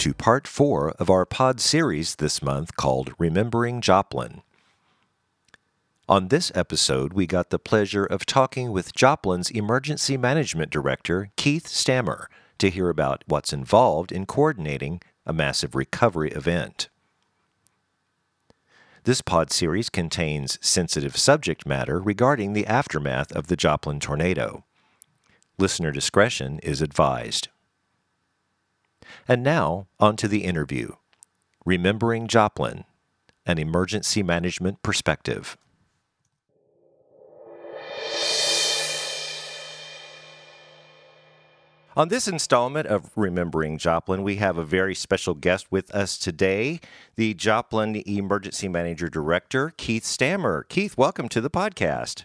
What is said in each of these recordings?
To part four of our pod series this month called Remembering Joplin. On this episode, we got the pleasure of talking with Joplin's Emergency Management Director, Keith Stammer, to hear about what's involved in coordinating a massive recovery event. This pod series contains sensitive subject matter regarding the aftermath of the Joplin tornado. Listener discretion is advised. And now, on to the interview Remembering Joplin An Emergency Management Perspective. On this installment of Remembering Joplin, we have a very special guest with us today, the Joplin Emergency Manager Director, Keith Stammer. Keith, welcome to the podcast.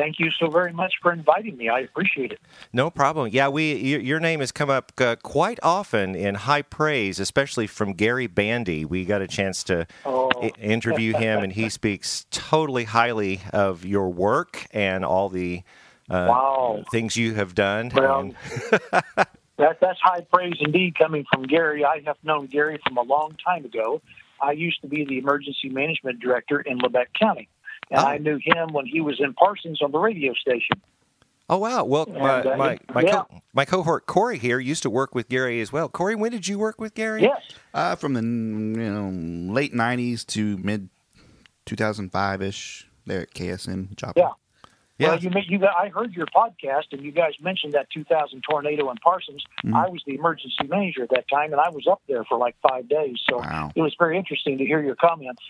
Thank you so very much for inviting me. I appreciate it. No problem. Yeah, we your name has come up uh, quite often in high praise, especially from Gary Bandy. We got a chance to oh. I- interview him, and he speaks totally highly of your work and all the uh, wow. things you have done. Well, that, that's high praise indeed coming from Gary. I have known Gary from a long time ago. I used to be the emergency management director in Labette County, and oh. I knew him when he was in Parsons on the radio station. Oh wow! Well, and, my uh, my my, yeah. co- my, cohort Corey here used to work with Gary as well. Corey, when did you work with Gary? Yes, uh, from the you know late '90s to mid 2005 ish. There at KSN Joplin. Yeah, yeah. Well, you, you I heard your podcast, and you guys mentioned that 2000 tornado in Parsons. Mm-hmm. I was the emergency manager at that time, and I was up there for like five days. So wow. it was very interesting to hear your comments.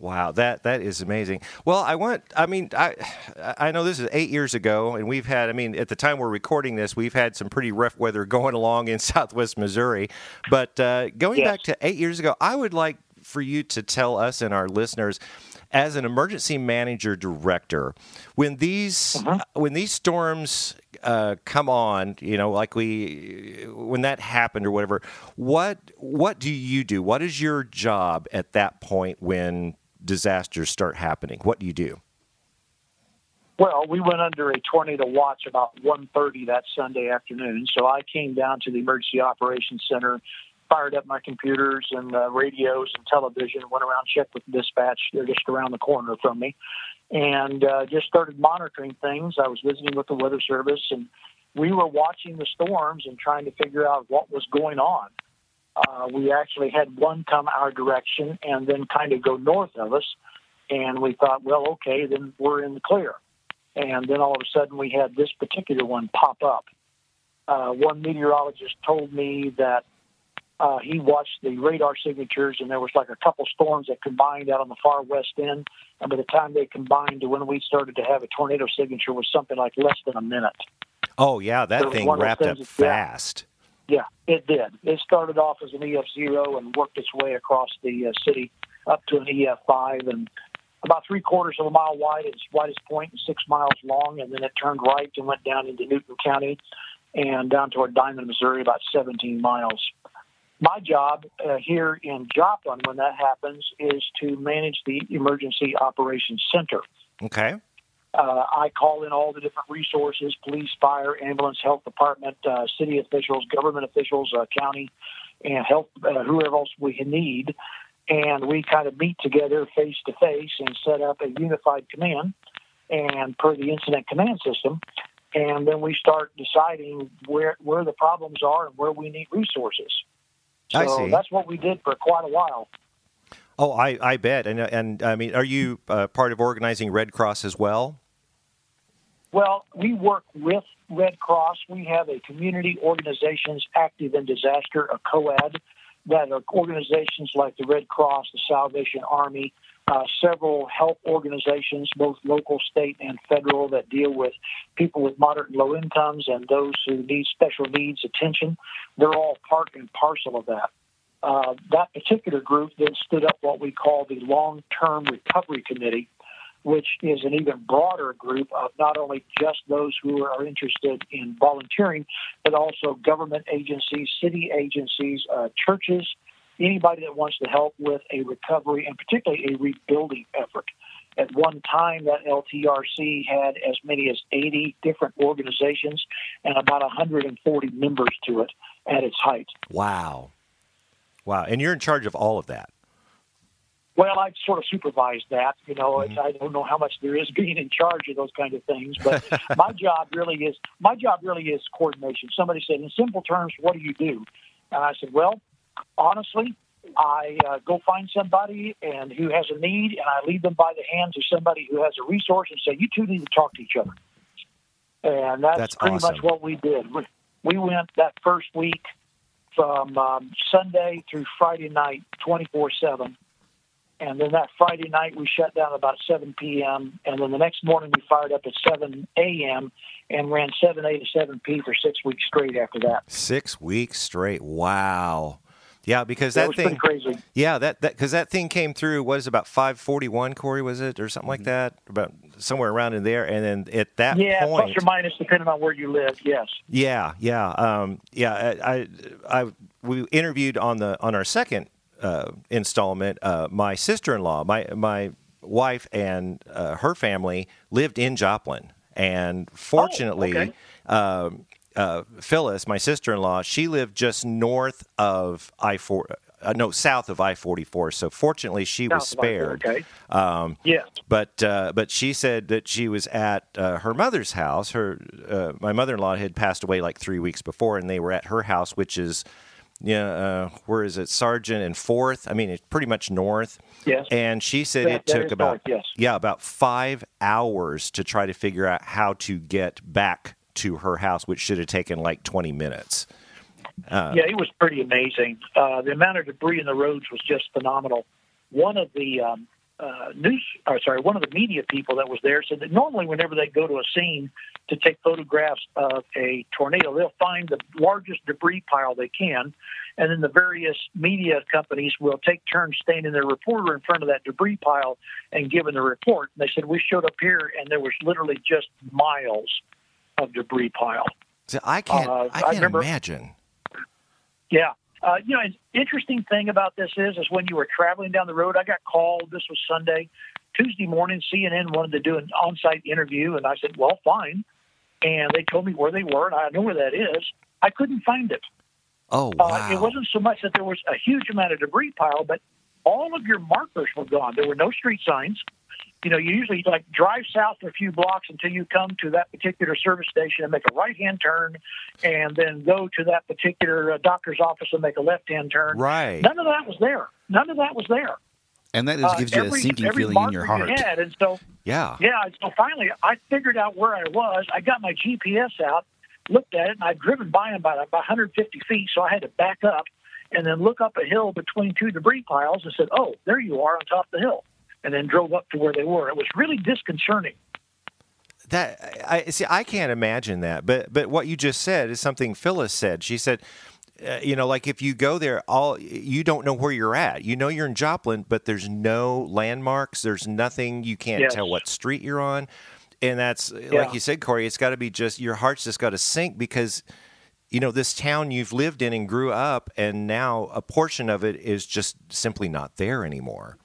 Wow, that that is amazing. Well, I want. I mean, I I know this is eight years ago, and we've had. I mean, at the time we're recording this, we've had some pretty rough weather going along in Southwest Missouri. But uh, going yes. back to eight years ago, I would like for you to tell us and our listeners as an emergency manager director, when these uh-huh. when these storms uh, come on, you know, like we when that happened or whatever, what what do you do? What is your job at that point when disasters start happening? What do you do? Well, we went under a tornado watch about 1.30 that Sunday afternoon. So I came down to the Emergency Operations Center fired up my computers and uh, radios and television, went around, checked with dispatch. They're just around the corner from me, and uh, just started monitoring things. I was visiting with the Weather Service, and we were watching the storms and trying to figure out what was going on. Uh, we actually had one come our direction and then kind of go north of us, and we thought, well, okay, then we're in the clear. And then all of a sudden, we had this particular one pop up. Uh, one meteorologist told me that uh, he watched the radar signatures, and there was like a couple storms that combined out on the far west end. And by the time they combined to when we started to have a tornado signature, was something like less than a minute. Oh yeah, that thing wrapped up fast. Yeah, it did. It started off as an EF zero and worked its way across the uh, city up to an EF five, and about three quarters of a mile wide at its widest point and six miles long, and then it turned right and went down into Newton County and down toward Diamond, Missouri, about 17 miles my job uh, here in Joplin when that happens is to manage the emergency operations center. Okay. Uh, I call in all the different resources police, fire, ambulance, health department, uh, city officials, government officials, uh, county, and health, uh, whoever else we need. And we kind of meet together face to face and set up a unified command and per the incident command system. And then we start deciding where, where the problems are and where we need resources. So I see. That's what we did for quite a while. Oh, I, I bet. And, and I mean, are you uh, part of organizing Red Cross as well? Well, we work with Red Cross. We have a community organizations active in disaster, a COAD, that are organizations like the Red Cross, the Salvation Army, uh, several health organizations, both local, state, and federal, that deal with people with moderate and low incomes and those who need special needs attention. They're all part and parcel of that. Uh, that particular group then stood up what we call the Long Term Recovery Committee, which is an even broader group of not only just those who are interested in volunteering, but also government agencies, city agencies, uh, churches, anybody that wants to help with a recovery and particularly a rebuilding effort. At one time, that LTRC had as many as 80 different organizations and about 140 members to it. at its height. Wow. Wow. And you're in charge of all of that. Well, I sort of supervise that. You know, mm-hmm. I don't know how much there is being in charge of those kind of things, but my job really is my job really is coordination. Somebody said, in simple terms, what do you do? And I said, well, honestly, I uh, go find somebody and who has a need, and I lead them by the hands of somebody who has a resource, and say, you two need to talk to each other. And that's, that's pretty awesome. much what we did. We, we went that first week from um, Sunday through Friday night, twenty four seven and then that Friday night, we shut down about 7 p.m. And then the next morning, we fired up at 7 a.m. and ran 7 a to 7 p for six weeks straight after that. Six weeks straight. Wow. Yeah, because that, that thing crazy. Yeah, that that because that thing came through. What is it, about five forty one? Corey was it or something like mm-hmm. that? About somewhere around in there. And then at that yeah, point, plus or minus depending on where you live. Yes. Yeah, yeah, um, yeah. I, I, I we interviewed on the on our second uh, installment, uh, my sister in law, my my wife, and uh, her family lived in Joplin, and fortunately. Oh, okay. Um, uh, Phyllis, my sister in law, she lived just north of I four, uh, no, south of I forty four. So fortunately, she south was spared. Okay. Um, yeah. But uh, but she said that she was at uh, her mother's house. Her uh, my mother in law had passed away like three weeks before, and they were at her house, which is yeah, uh, where is it? Sergeant and Fourth. I mean, it's pretty much north. Yes. And she said that, it took about north, yes. yeah about five hours to try to figure out how to get back to her house, which should have taken like twenty minutes. Uh, yeah, it was pretty amazing. Uh, the amount of debris in the roads was just phenomenal. One of the um, uh, news, or sorry, one of the media people that was there said that normally whenever they go to a scene to take photographs of a tornado, they'll find the largest debris pile they can, and then the various media companies will take turns standing their reporter in front of that debris pile and giving the report. And they said we showed up here and there was literally just miles of debris pile. So I can't, uh, I can't I remember, imagine. Yeah, uh, you know, an interesting thing about this is, is when you were traveling down the road, I got called. This was Sunday, Tuesday morning. CNN wanted to do an on-site interview, and I said, "Well, fine." And they told me where they were, and I know where that is. I couldn't find it. Oh wow! Uh, it wasn't so much that there was a huge amount of debris pile, but all of your markers were gone. There were no street signs you know, you usually like drive south for a few blocks until you come to that particular service station and make a right hand turn, and then go to that particular uh, doctor's office and make a left hand turn. Right. None of that was there. None of that was there. And that just gives uh, every, you a sinking feeling in your heart. And so, yeah, yeah. So finally, I figured out where I was. I got my GPS out, looked at it, and I'd driven by him about about 150 feet, so I had to back up and then look up a hill between two debris piles and said, "Oh, there you are on top of the hill." And then drove up to where they were. It was really disconcerting. That I see. I can't imagine that. But but what you just said is something Phyllis said. She said. Uh, you know, like if you go there, all you don't know where you're at. You know you're in Joplin, but there's no landmarks. There's nothing. You can't yes. tell what street you're on, and that's yeah. like you said, Corey. It's got to be just your heart's just got to sink because you know this town you've lived in and grew up, and now a portion of it is just simply not there anymore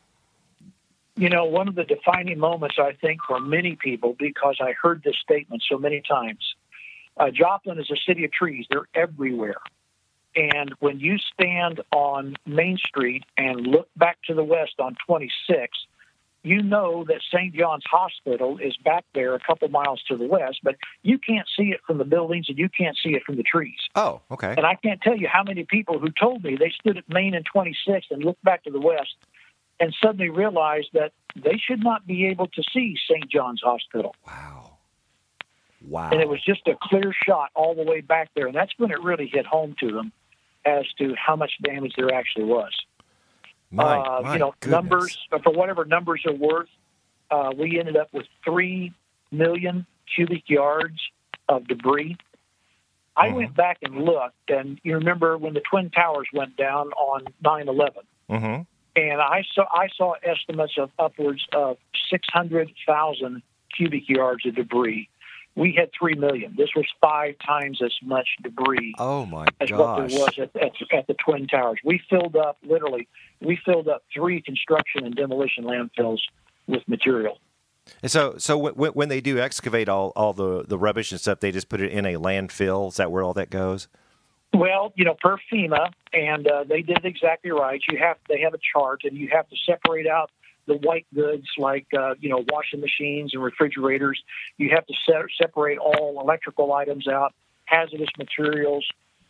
you know, one of the defining moments, I think, for many people, because I heard this statement so many times. Uh, Joplin is a city of trees, they're everywhere. And when you stand on Main Street and look back to the west on 26, you know that St. John's Hospital is back there a couple miles to the west, but you can't see it from the buildings and you can't see it from the trees. Oh, okay. And I can't tell you how many people who told me they stood at Main and 26 and looked back to the west and suddenly realized that they should not be able to see St. John's Hospital. Wow. Wow. And it was just a clear shot all the way back there. And that's when it really hit home to them as to how much damage there actually was. My, uh, my you know, goodness. numbers, for whatever numbers are worth, uh, we ended up with 3 million cubic yards of debris. I Mhm. went back and looked, and you remember when the Twin Towers went down on 9 11 Mm-hmm. And I saw I saw estimates of upwards of 600,000 cubic yards of debris. We had three million. This was five times as much debris Oh my as gosh. what there was at, at, at the Twin Towers. We filled up literally. We filled up three construction and demolition landfills with material. And so, so when, when they do excavate all, all the, the rubbish and stuff, they just put it in a landfill. Is that where all that goes? Well, you know, per FEMA, and uh, they did exactly right. You have they have a chart, and you have to separate out the white goods like uh, you know washing machines and refrigerators. You have to set, separate all electrical items out, hazardous materials,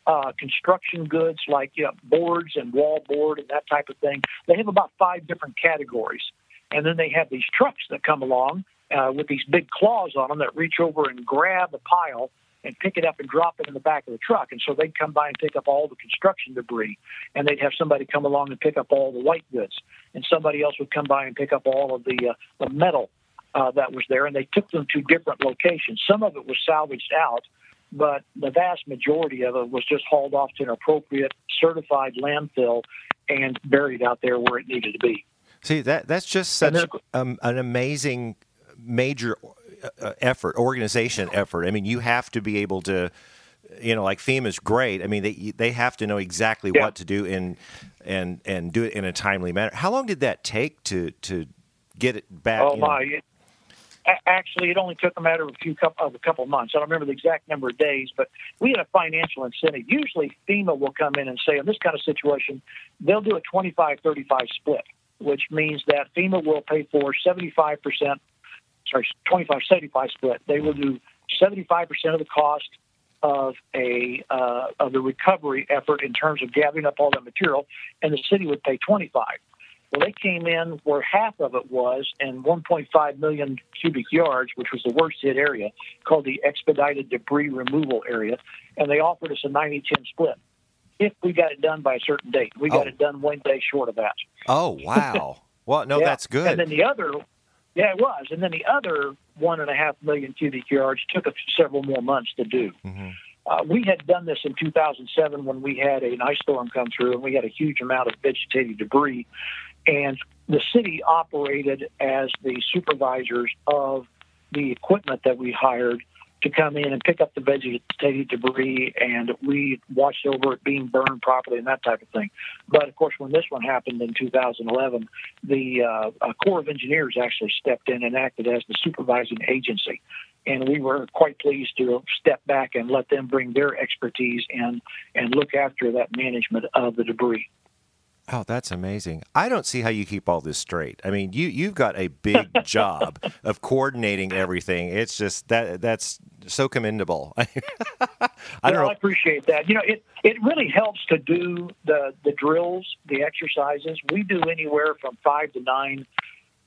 uh, construction goods like you know, boards and wall board and that type of thing. They have about five different categories, and then they have these trucks that come along uh, with these big claws on them that reach over and grab a pile and pick it up and drop it in the back of the truck. And so they'd come by and pick up all the construction debris, and they'd have somebody come along and pick up all the white goods, and somebody else would come by and pick up all of the uh, the metal uh, that was there. And they took them to different locations. Some of it was salvaged out, but the vast majority of it was just hauled off to an appropriate certified landfill and buried out there where it needed to be. See that that's just such um, an amazing major uh, effort, organization effort. I mean, you have to be able to, you know, like FEMA is great. I mean, they they have to know exactly yeah. what to do in and and do it in a timely manner. How long did that take to to get it back? Oh my! actually, it only took a matter of a few couple, of a couple months. I don't remember the exact number of days, but we had a financial incentive. Usually, FEMA will come in and say, in this kind of situation, they'll do a 25-35 split, which means that FEMA will pay for 75 percent sorry, 25 75 split. They will do 75% of the cost of a uh, of the recovery effort in terms of gathering up all that material, and the city would pay 25. Well, they came in where half of it was, and 1.5 million cubic yards, which was the worst hit area, called the expedited debris removal area, and they offered us a 90-10 split if we got it done by a certain date. We got oh. it done one day short of that. Oh wow! Well, no, yeah. that's good. And then the other yeah, it was. And then the other one and a half million cubic yards took a, several more months to do. Mm-hmm. Uh, we had done this in 2007 when we had an ice storm come through and we had a huge amount of vegetative debris. And the city operated as the supervisors of the equipment that we hired to come in and pick up the vegetative debris, and we watched over it being burned properly and that type of thing. But of course, when this one happened in 2011, the uh, Corps of Engineers actually stepped in and acted as the supervising agency. And we were quite pleased to step back and let them bring their expertise in and look after that management of the debris. Oh, that's amazing. I don't see how you keep all this straight. I mean, you you've got a big job of coordinating everything. It's just that that's so commendable. I don't know. I appreciate that. You know, it it really helps to do the the drills, the exercises. We do anywhere from 5 to 9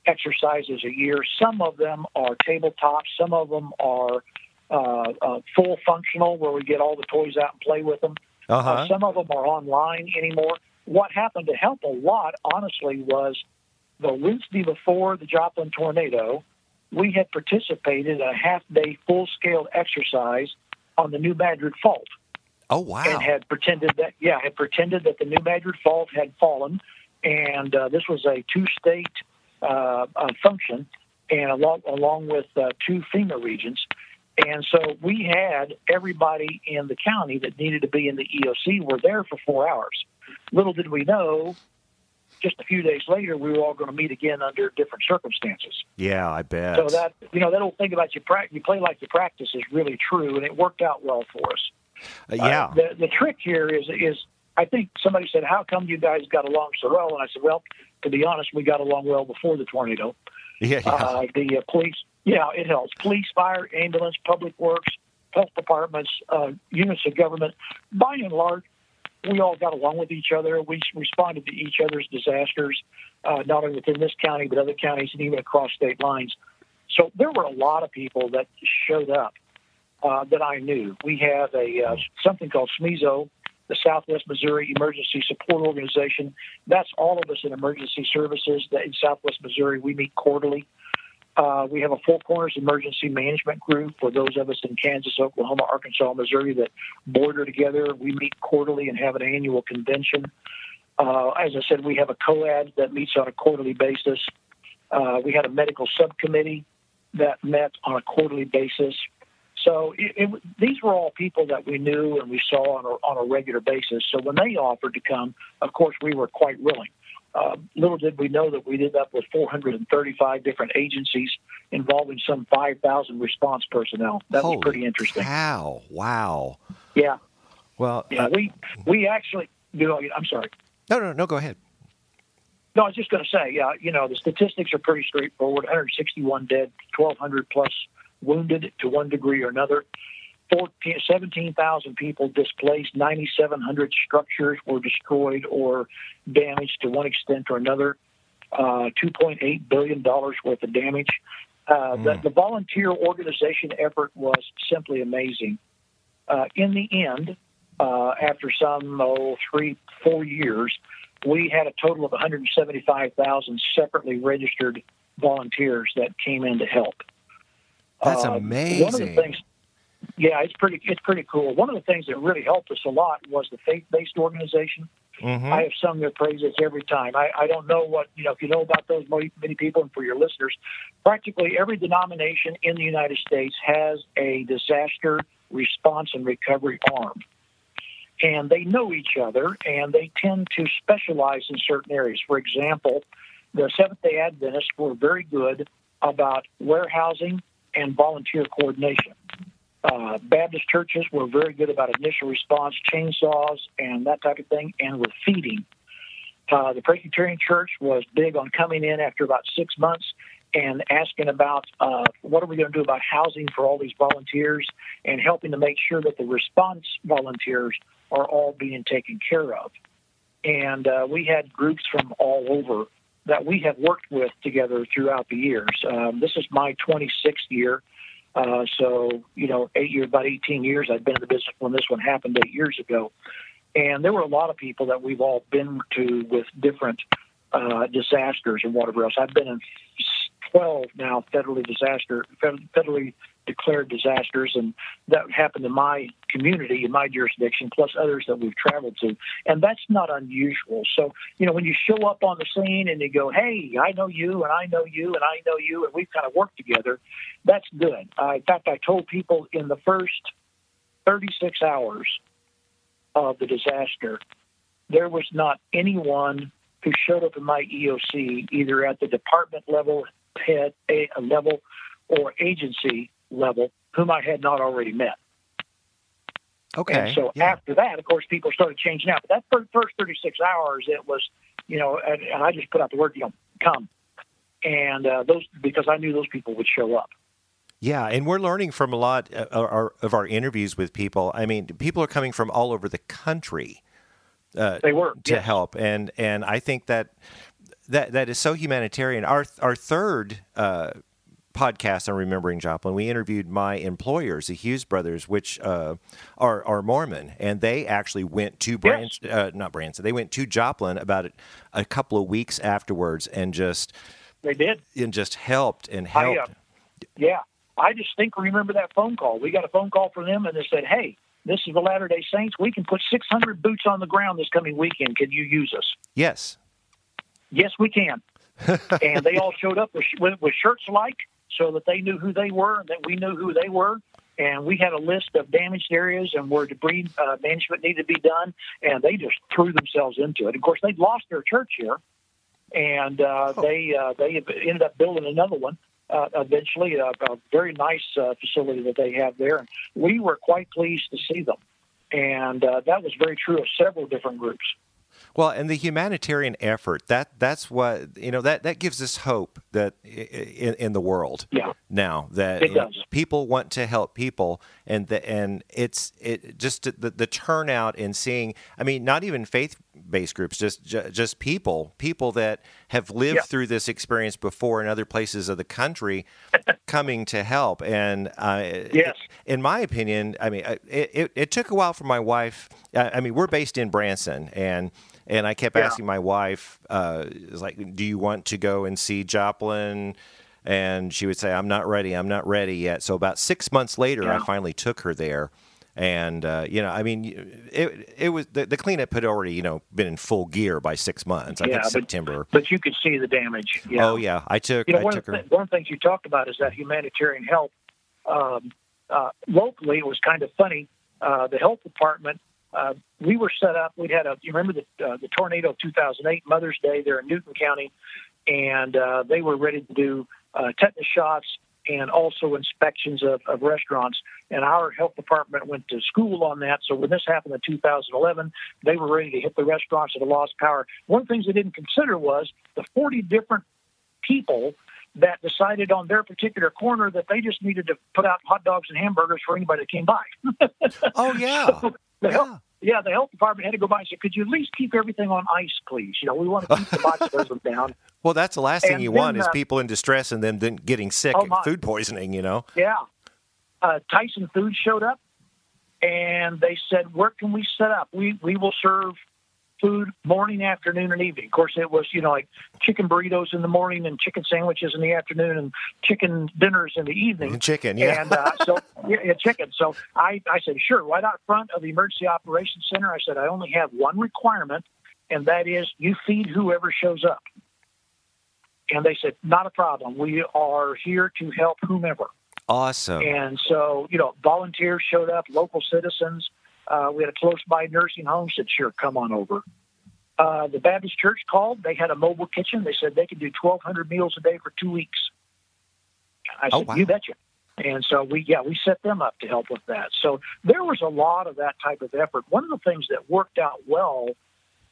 exercises a year. Some of them are tabletop, some of them are uh, uh, full functional where we get all the toys out and play with them. Uh-huh. Uh, some of them are online anymore what happened to help a lot, honestly, was the Wednesday before the Joplin tornado, we had participated in a half day full scale exercise on the New Madrid Fault. Oh wow! And had pretended that yeah had pretended that the New Madrid Fault had fallen, and uh, this was a two state uh, uh, function, and along along with uh, two FEMA regions, and so we had everybody in the county that needed to be in the EOC were there for four hours little did we know, just a few days later, we were all going to meet again under different circumstances. Yeah, I bet. So that you know that old thing about you, pra- you play like you practice is really true, and it worked out well for us. Uh, yeah. Uh, the the trick here is is I think somebody said, "How come you guys got along so well?" And I said, "Well, to be honest, we got along well before the tornado. Yeah. yeah. Uh, the uh, police, yeah, it helps. Police, fire, ambulance, public works, health departments, uh, units of government, by and large, we all got along with each other. We responded to each other's disasters, uh, not only within this county, but other counties and even across state lines. So there were a lot of people that showed up uh, that I knew. We have a uh, something called SMESO, the Southwest Missouri Emergency Support Organization. That's all of us in emergency services that in Southwest Missouri. We meet quarterly. Uh, we have a Four Corners Emergency Management Group for those of us in Kansas, Oklahoma, Arkansas, Missouri that border together. We meet quarterly and have an annual convention. Uh, as I said, we have a COAD that meets on a quarterly basis. Uh, we had a medical subcommittee that met on a quarterly basis. So it, it, these were all people that we knew and we saw on a, on a regular basis. So when they offered to come, of course, we were quite willing. Uh, little did we know that we ended up with 435 different agencies involving some 5,000 response personnel. That Holy was pretty interesting. Wow! Wow! Yeah. Well, Yeah, uh, we we actually. You know, I'm sorry. no, no, no. Go ahead. No, I was just going to say, yeah, you know, the statistics are pretty straightforward 161 dead, 1,200 plus wounded to one degree or another. 14, 17,000 people displaced, 9,700 structures were destroyed or damaged to one extent or another, uh, $2.8 billion worth of damage. Uh, the, the volunteer organization effort was simply amazing. Uh, in the end, uh, after some oh, three, four years, we had a total of 175,000 separately registered volunteers that came in to help. That's Uh, One of amazing. the things, yeah, it's pretty, it's pretty cool. One of the things that really helped us a lot was the faith-based organization. Mhm. I have sung their praises every time. I, I don't know what you know if you know about those many people, and for your listeners, practically every denomination in the United States has a disaster response and recovery arm, and they know each other, and they tend to specialize in certain areas. For example, the Seventh Day Adventists were very good about warehousing and volunteer coordination. Uh, Baptist churches were very good about initial response, chainsaws, and that type of thing, and with feeding. Uh, the Presbyterian Church was big on coming in after about six months and asking about uh, what are we going to do about housing for all these volunteers and helping to make sure that the response volunteers are all being taken care of. And uh, we had groups from all over that we have worked with together throughout the years. Um, this is my 26th year. Uh, so, you know, eight years, about 18 years, I've been in the business when this one happened eight years ago. And there were a lot of people that we've all been to with different uh, disasters and whatever else. I've been in 12 now federally disaster, federally declared disasters, and that happened in my community, in my jurisdiction, plus others that we've traveled to. And that's not unusual. So, you know, when you show up on the scene and you go, hey, I know you, and I know you, and I know you, and we've kind of worked together, that's good. Uh, in fact, I told people in the first 36 hours of the disaster, there was not anyone who showed up in my EOC either at the department level, head a, level, or agency level whom I had not already met. Okay. And so yeah. after that, of course, people started changing out. But that fir- first 36 hours, it was, you know, and, and I just put out the word, you know, come. And uh, those, because I knew those people would show up. Yeah, and we're learning from a lot of our, of our interviews with people. I mean, people are coming from all over the country uh, They were. to help, and and I think that that that is so humanitarian. Our our third uh, podcast on remembering Joplin, we interviewed my employers, the Hughes brothers, which uh, are are Mormon, and they actually went to Branch, uh, not Branson, they went to Joplin about a, a couple of weeks afterwards, and just They did. and just helped and I, uh, helped. Yeah. I distinctly remember that phone call. We got a phone call from them, and they said, hey, this is the Latter day Saints. We can put 600 boots on the ground this coming weekend. Can you use us? yes. Yes, we can. and they all showed up with, with, with shirts like so that they knew who they were and that we knew who they were. And we had a list of damaged areas and where debris uh, management needed to be done. And they just threw themselves into it. Of course, they'd lost their church here, and uh, they uh, they ended up building another one. Uh, eventually, a, a very nice uh, facility that they have there, and we were quite pleased to see them. And uh, that was very true of several different groups. Well, and the humanitarian effort that that's what you know that that gives us hope that in, in the world Yeah. now that It people want to help people and the, and it's it just the, the turnout and seeing I mean not even faith based groups just just people people that have lived Yeah. through this experience before in other places of the country coming to help and uh, Yes. in my opinion, I mean, it, it, it took a while for my wife. I, I mean, we're based in Branson, and and I kept Yeah. asking my wife, uh, like, do you want to go and see Joplin? And she would say, I'm not ready. I'm not ready yet. So about six months later, I finally took her there. And uh, you know, I mean, it it was the, the cleanup had already you know been in full gear by six months. I Yeah, think but- September. But you could see the damage. Yeah. Oh yeah, I took You know, I one took one of the things you talked about is that humanitarian help. Um, uh, locally, it was kind of funny. Uh, the health department, uh, we were set up. We had a. You remember the uh, the tornado of 2008, Mother's Day there in Newton County, and uh, they were ready to do uh, tetanus shots and also inspections of, of restaurants. And our health department went to school on that. So when this happened in 2011, they were ready to hit the restaurants that had lost power. One of the things they didn't consider was the 40 different people that decided on their particular corner that they just needed to put out hot dogs and hamburgers for anybody that came by. oh yeah. So the health, yeah, the health department had to go by and say, "Could you at least keep everything on ice, please? You know, we want to keep the botulism down." Well, that's the last thing you then, want is uh, people in distress and then, getting sick, Oh, my. food poisoning. You know. Yeah. Uh, Tyson Foods showed up and they said, Where can we set up? We we will serve food morning, afternoon, and evening. Of course, it was, you know, like chicken burritos in the morning and chicken sandwiches in the afternoon and chicken dinners in the evening. And chicken, yeah. And uh, so, yeah, yeah, chicken. So I, I said, Sure, right out front of the Emergency Operations Center. I said, I only have one requirement, and that is you feed whoever shows up. And they said, Not a problem. We are here to help whomever. Awesome. And so, you know, volunteers showed up, local citizens. Uh, we had a close by nursing home said, sure, come on over. Uh, the Baptist Church called. They had a mobile kitchen. They said they could do 1,200 meals a day for two weeks. I Oh, said, wow. you betcha. And so we, yeah, we set them up to help with that. So there was a lot of that type of effort. One of the things that worked out well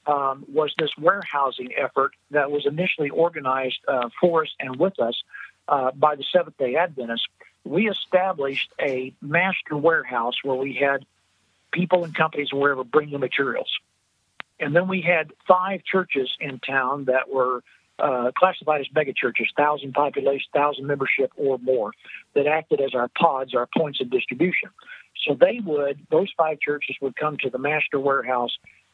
um, was this warehousing effort that was initially organized uh, for us and with us uh, by the Seventh Day Adventists. We established a master warehouse where we had people and companies and wherever bring the materials. And then we had five churches in town that were uh, classified as mega churches, thousand population, thousand membership or more, that acted as our pods, our points of distribution. So they would, those five churches would come to the master warehouse,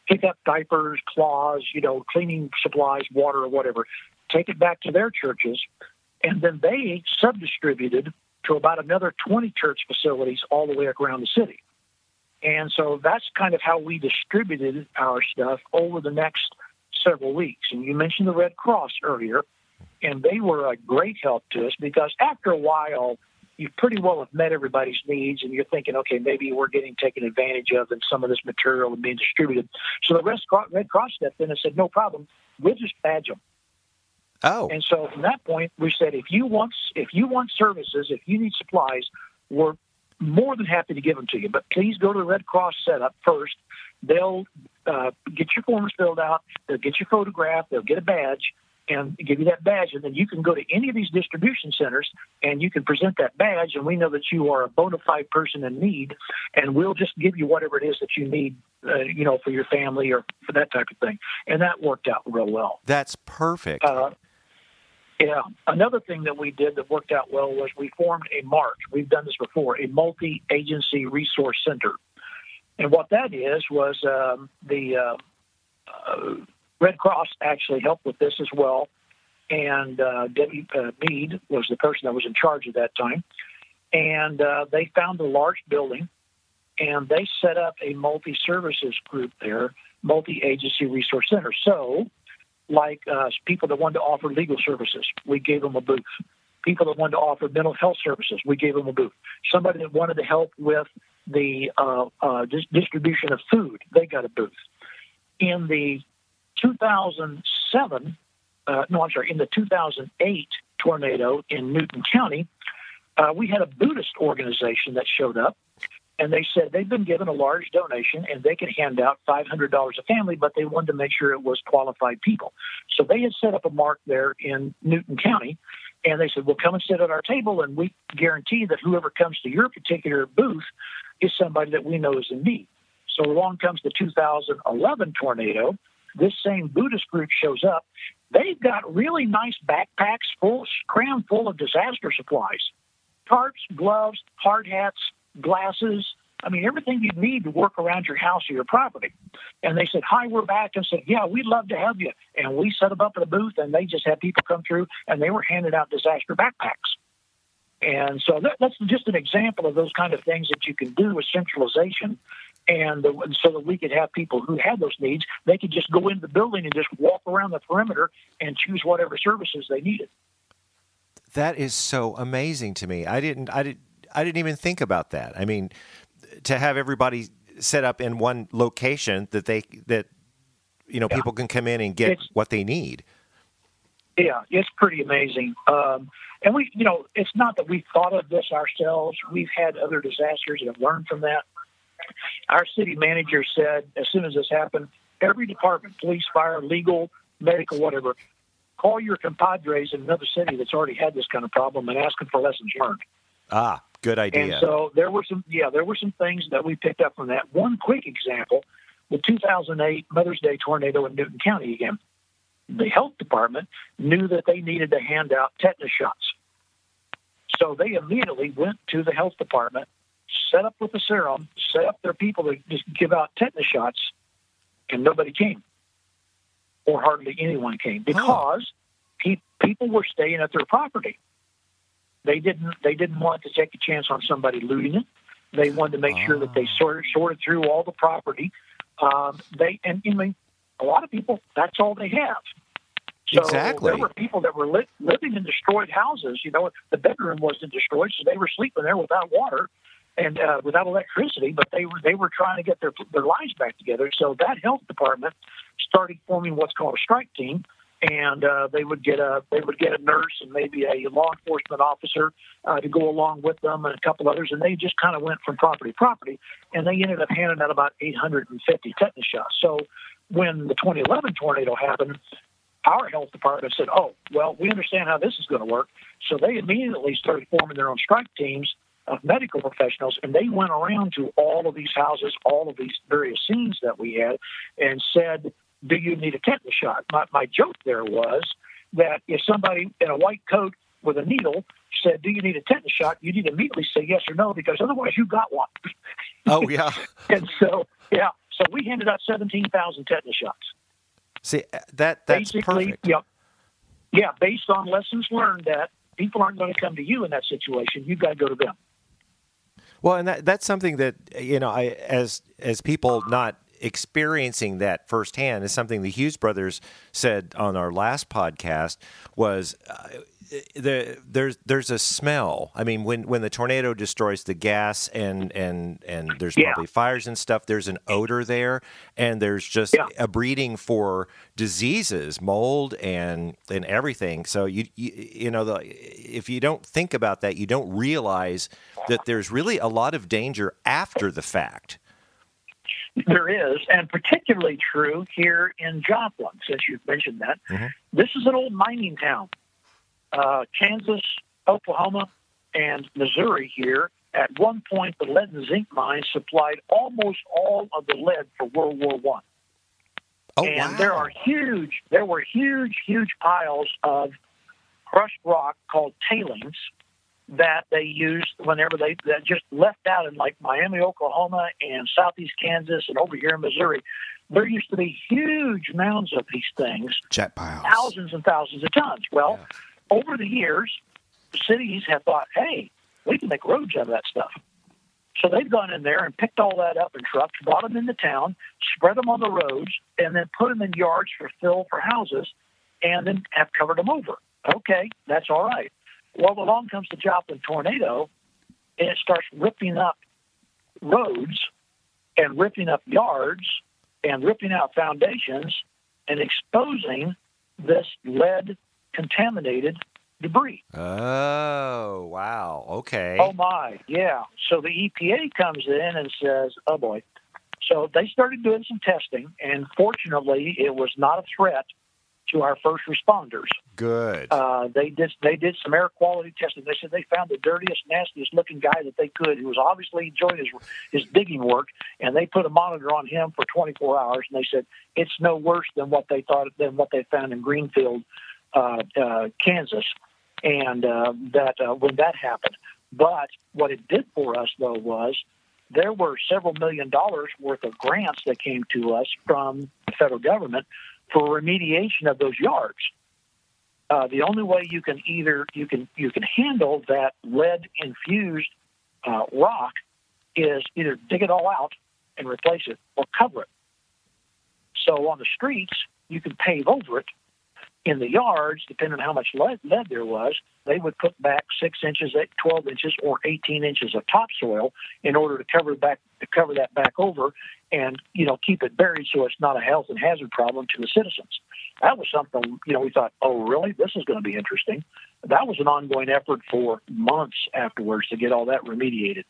pick up diapers, cloths, you know, cleaning supplies, water, or whatever, take it back to their churches, and then they sub-distributed to about another 20 church facilities all the way around the city. And so that's kind of how we distributed our stuff over the next several weeks. And you mentioned the Red Cross earlier, and they were a great help to us because after a while, you pretty well have met everybody's needs, and you're thinking, okay, maybe we're getting taken advantage of, and some of this material is being distributed. So the Red Cross, Red Cross stepped in and said, no problem, we'll just badge them. oh, And so from that point, we said, if you want if you want services, if you need supplies, we're more than happy to give them to you. But please go to the Red Cross setup first. They'll uh, get your forms filled out. They'll get your photograph. They'll get a badge and give you that badge. And then you can go to any of these distribution centers and you can present that badge. And we know that you are a bona fide person in need. And we'll just give you whatever it is that you need, uh, you know, for your family or for that type of thing. And that worked out real well. that's perfect. Uh, yeah. Another thing that we did that worked out well was we formed a MARC. We've done this before, a multi-agency resource center. And what that is was um, the uh, uh, Red Cross actually helped with this as well. And uh, Debbie uh, Mead was the person that was in charge at that time. And uh, they found a large building and they set up a multi services group there, multi agency resource center. So, like uh, people that wanted to offer legal services, we gave them a booth. People that wanted to offer mental health services, we gave them a booth. Somebody that wanted to help with the uh, uh, dis- distribution of food, they got a booth. In the 2007, uh, no, I'm sorry, in the 2008 tornado in Newton County, uh, we had a Buddhist organization that showed up, and they said they've been given a large donation and they could hand out $500 a family, but they wanted to make sure it was qualified people. So they had set up a MARC there in Newton County, and they said, "Well, come and sit at our table, and we guarantee that whoever comes to your particular booth is somebody that we know is in need." So along comes the 2011 tornado. This same Buddhist group shows up. They've got really nice backpacks full, crammed full of disaster supplies tarps, gloves, hard hats, glasses. I mean, everything you need to work around your house or your property. And they said, Hi, we're back. And said, Yeah, we'd love to have you. And we set them up at a booth, and they just had people come through, and they were handing out disaster backpacks. And so that, that's just an example of those kind of things that you can do with centralization. And uh, so that we could have people who had those needs, they could just go into the building and just walk around the perimeter and choose whatever services they needed. That is so amazing to me. I didn't I did I didn't even think about that. I mean, to have everybody set up in one location that they that you know Yeah. people can come in and get It's- what they need. Yeah, it's pretty amazing. Um, and we, you know, it's not that we thought of this ourselves. We've had other disasters and have learned from that. Our city manager said as soon as this happened, every department, police, fire, legal, medical, whatever, call your compadres in another city that's already had this kind of problem and ask them for lessons learned. Ah, good idea. And so there were some, yeah, there were some things that we picked up from that. One quick example: the 2008 Mother's Day tornado in Newton County again. The health department knew that they needed to hand out tetanus shots. So they immediately went to the health department, set up with the serum, set up their people to just give out tetanus shots, and nobody came, or hardly anyone came because pe- people were staying at their property. They didn't. They didn't want to take a chance on somebody looting it. They wanted to make sure that they sorted sorted through all the property. Um, they and I mean, a lot of people. That's all they have. So Exactly. There were people that were li- living in destroyed houses. You know, the bedroom wasn't destroyed, so they were sleeping there without water and uh, without electricity. But they were they were trying to get their their lives back together. So that health department started forming what's called a strike team, and uh, they would get a they would get a nurse and maybe a law enforcement officer uh, to go along with them and a couple others, and they just kind of went from property to property, and they ended up handing out about 850 tetanus shots. So when the 2011 tornado happened, our health department said, "Oh, well, we understand how this is going to work." So they immediately started forming their own strike teams of medical professionals, and they went around to all of these houses, all of these various scenes that we had, and said, "Do you need a tetanus shot?" My, my joke there was that if somebody in a white coat with a needle said, "Do you need a tetanus shot?" you need to immediately say yes or no because otherwise you got one. oh yeah. and so, yeah, so we handed out seventeen thousand tetanus shots. See that that's Basically, perfect. Yep. Yeah, based on lessons learned that people aren't going to come to you in that situation. You've got to go to them. Well, and that, that's something that you know, I as as people not experiencing that firsthand is something the Hughes brothers said on our last podcast was uh, the, there's there's a smell. I mean, when when the tornado destroys the gas and and and there's Yeah. probably fires and stuff, there's an odor there, and there's just Yeah. a breeding for diseases, mold and and everything. So you you, you know the if you don't think about that, you don't realize that there's really a lot of danger after the fact. There is, and particularly true here in Joplin, since you've mentioned that. Mhm. This is an old mining town. Uh, Kansas, Oklahoma, and Missouri here. At one point, the lead and zinc mines supplied almost all of the lead for World War One. Oh and wow! there are huge, there were huge, huge piles of crushed rock called tailings that they used whenever they that just left out in like Miami, Oklahoma, and southeast Kansas, and over here in Missouri. There used to be huge mounds of these things, Chat piles. thousands and thousands of tons. Well, over the years, cities have thought, hey, we can make roads out of that stuff. So they've gone in there and picked all that up in trucks, brought them into town, spread them on the roads, and then put them in yards for fill for houses, and then have covered them over. Okay, that's all right. Well, along comes the Joplin tornado, and it starts ripping up roads and ripping up yards and ripping out foundations and exposing this lead contaminated debris. Oh wow! Okay. Oh my, yeah. So the EPA comes in and says, "Oh boy." So they started doing some testing, and fortunately, it was not a threat to our first responders. Good. Uh, they did they did some air quality testing. They said they found the dirtiest, nastiest looking guy that they could, who was obviously enjoying his his digging work, and they put a monitor on him for 24 hours, and they said it's no worse than what they thought than what they found in Greenfield, uh, uh, Kansas, and uh, that uh, when that happened. But what it did for us though was there were several million dollars worth of grants that came to us from the federal government for remediation of those yards. Uh, the only way you can either you can you can handle that lead infused uh, rock is either dig it all out and replace it or cover it. So on the streets you can pave over it. In the yards, depending on how much lead, lead there was, they would put back six inches, eight, twelve inches, or eighteen inches of topsoil in order to cover back to cover that back over. And you know keep it buried so it's not a health and hazard problem to the citizens. That was something you know we thought, oh really, this is going to be interesting. That was an ongoing effort for months afterwards to get all that remediated.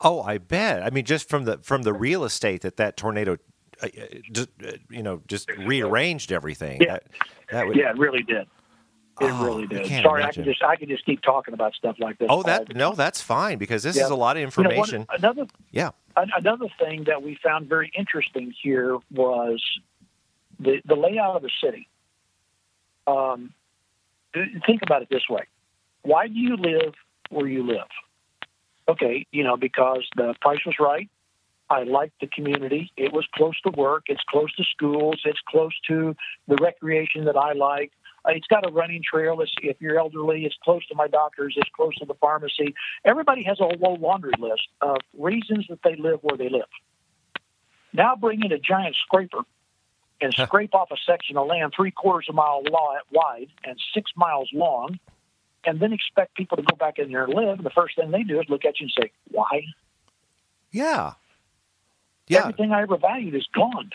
Oh, I bet. I mean, just from the from the real estate that that tornado, uh, just uh, you know, just rearranged everything. Yeah, that, that would, yeah, it really did. It Oh, really did. can't Sorry, imagine. I can just I can just keep talking about stuff like this. Oh, that no, that's fine because this Yeah. is a lot of You know, one- information. another yeah. An- Another thing that we found very interesting here was the, the layout of the city. Um, think about it this way why do you live where you live? Okay, you know, because the price was right. I liked the community. It was close to work. It's close to schools. It's close to the recreation that I like. Uh, It's got a running trail. It's, if you're elderly, it's close to my doctors. It's close to the pharmacy. Everybody has a whole laundry list of reasons that they live where they live. Now bring in a giant scraper and scrape off a section of land three quarters of a mile wide and six miles long, and then expect people to go back in there and live. And the first thing they do is look at you and say, "Why? Yeah. Yeah. Everything I ever valued is gone."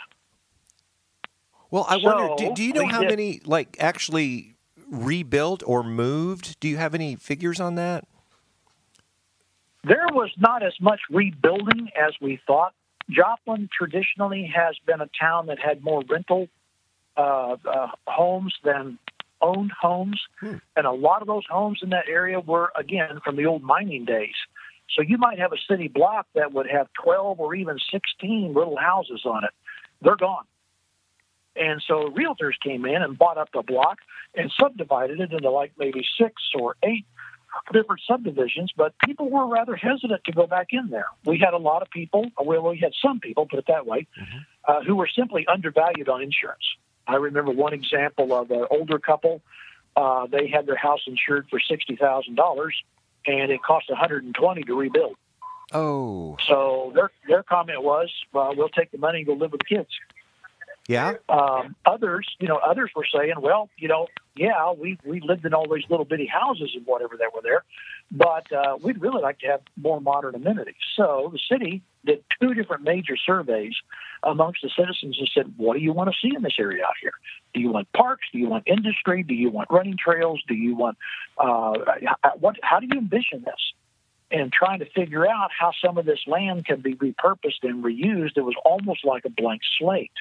Well, I wonder. Do, do you know how did- many like actually rebuilt or moved? Do you have any figures on that? There was not as much rebuilding as we thought. Joplin traditionally has been a town that had more rental uh, uh, homes than owned homes, Hmm. and a lot of those homes in that area were again from the old mining days. So you might have a city block that would have 12 or even 16 little houses on it. They're gone. And so realtors came in and bought up the block and subdivided it into like maybe six or eight different subdivisions, but people were rather hesitant to go back in there. We had a lot of people, well, we had some people, put it that way, uh, who were simply undervalued on insurance. I remember one example of an older couple. Uh, they had their house insured for sixty thousand dollars, and it cost one hundred and twenty to rebuild. Oh, So their their comment was, well, "We'll take the money and go live with the kids." Yeah. Um, others, you know, others were saying, well, you know, yeah, we we lived in all these little bitty houses and whatever that were there, but uh, we'd really like to have more modern amenities. So the city did two different major surveys amongst the citizens and said, what do you want to see in this area out here? Do you want parks? Do you want industry? Do you want running trails? Do you want uh, what? How do you envision this? And trying to figure out how some of this land can be repurposed and reused, it was almost like a blank slate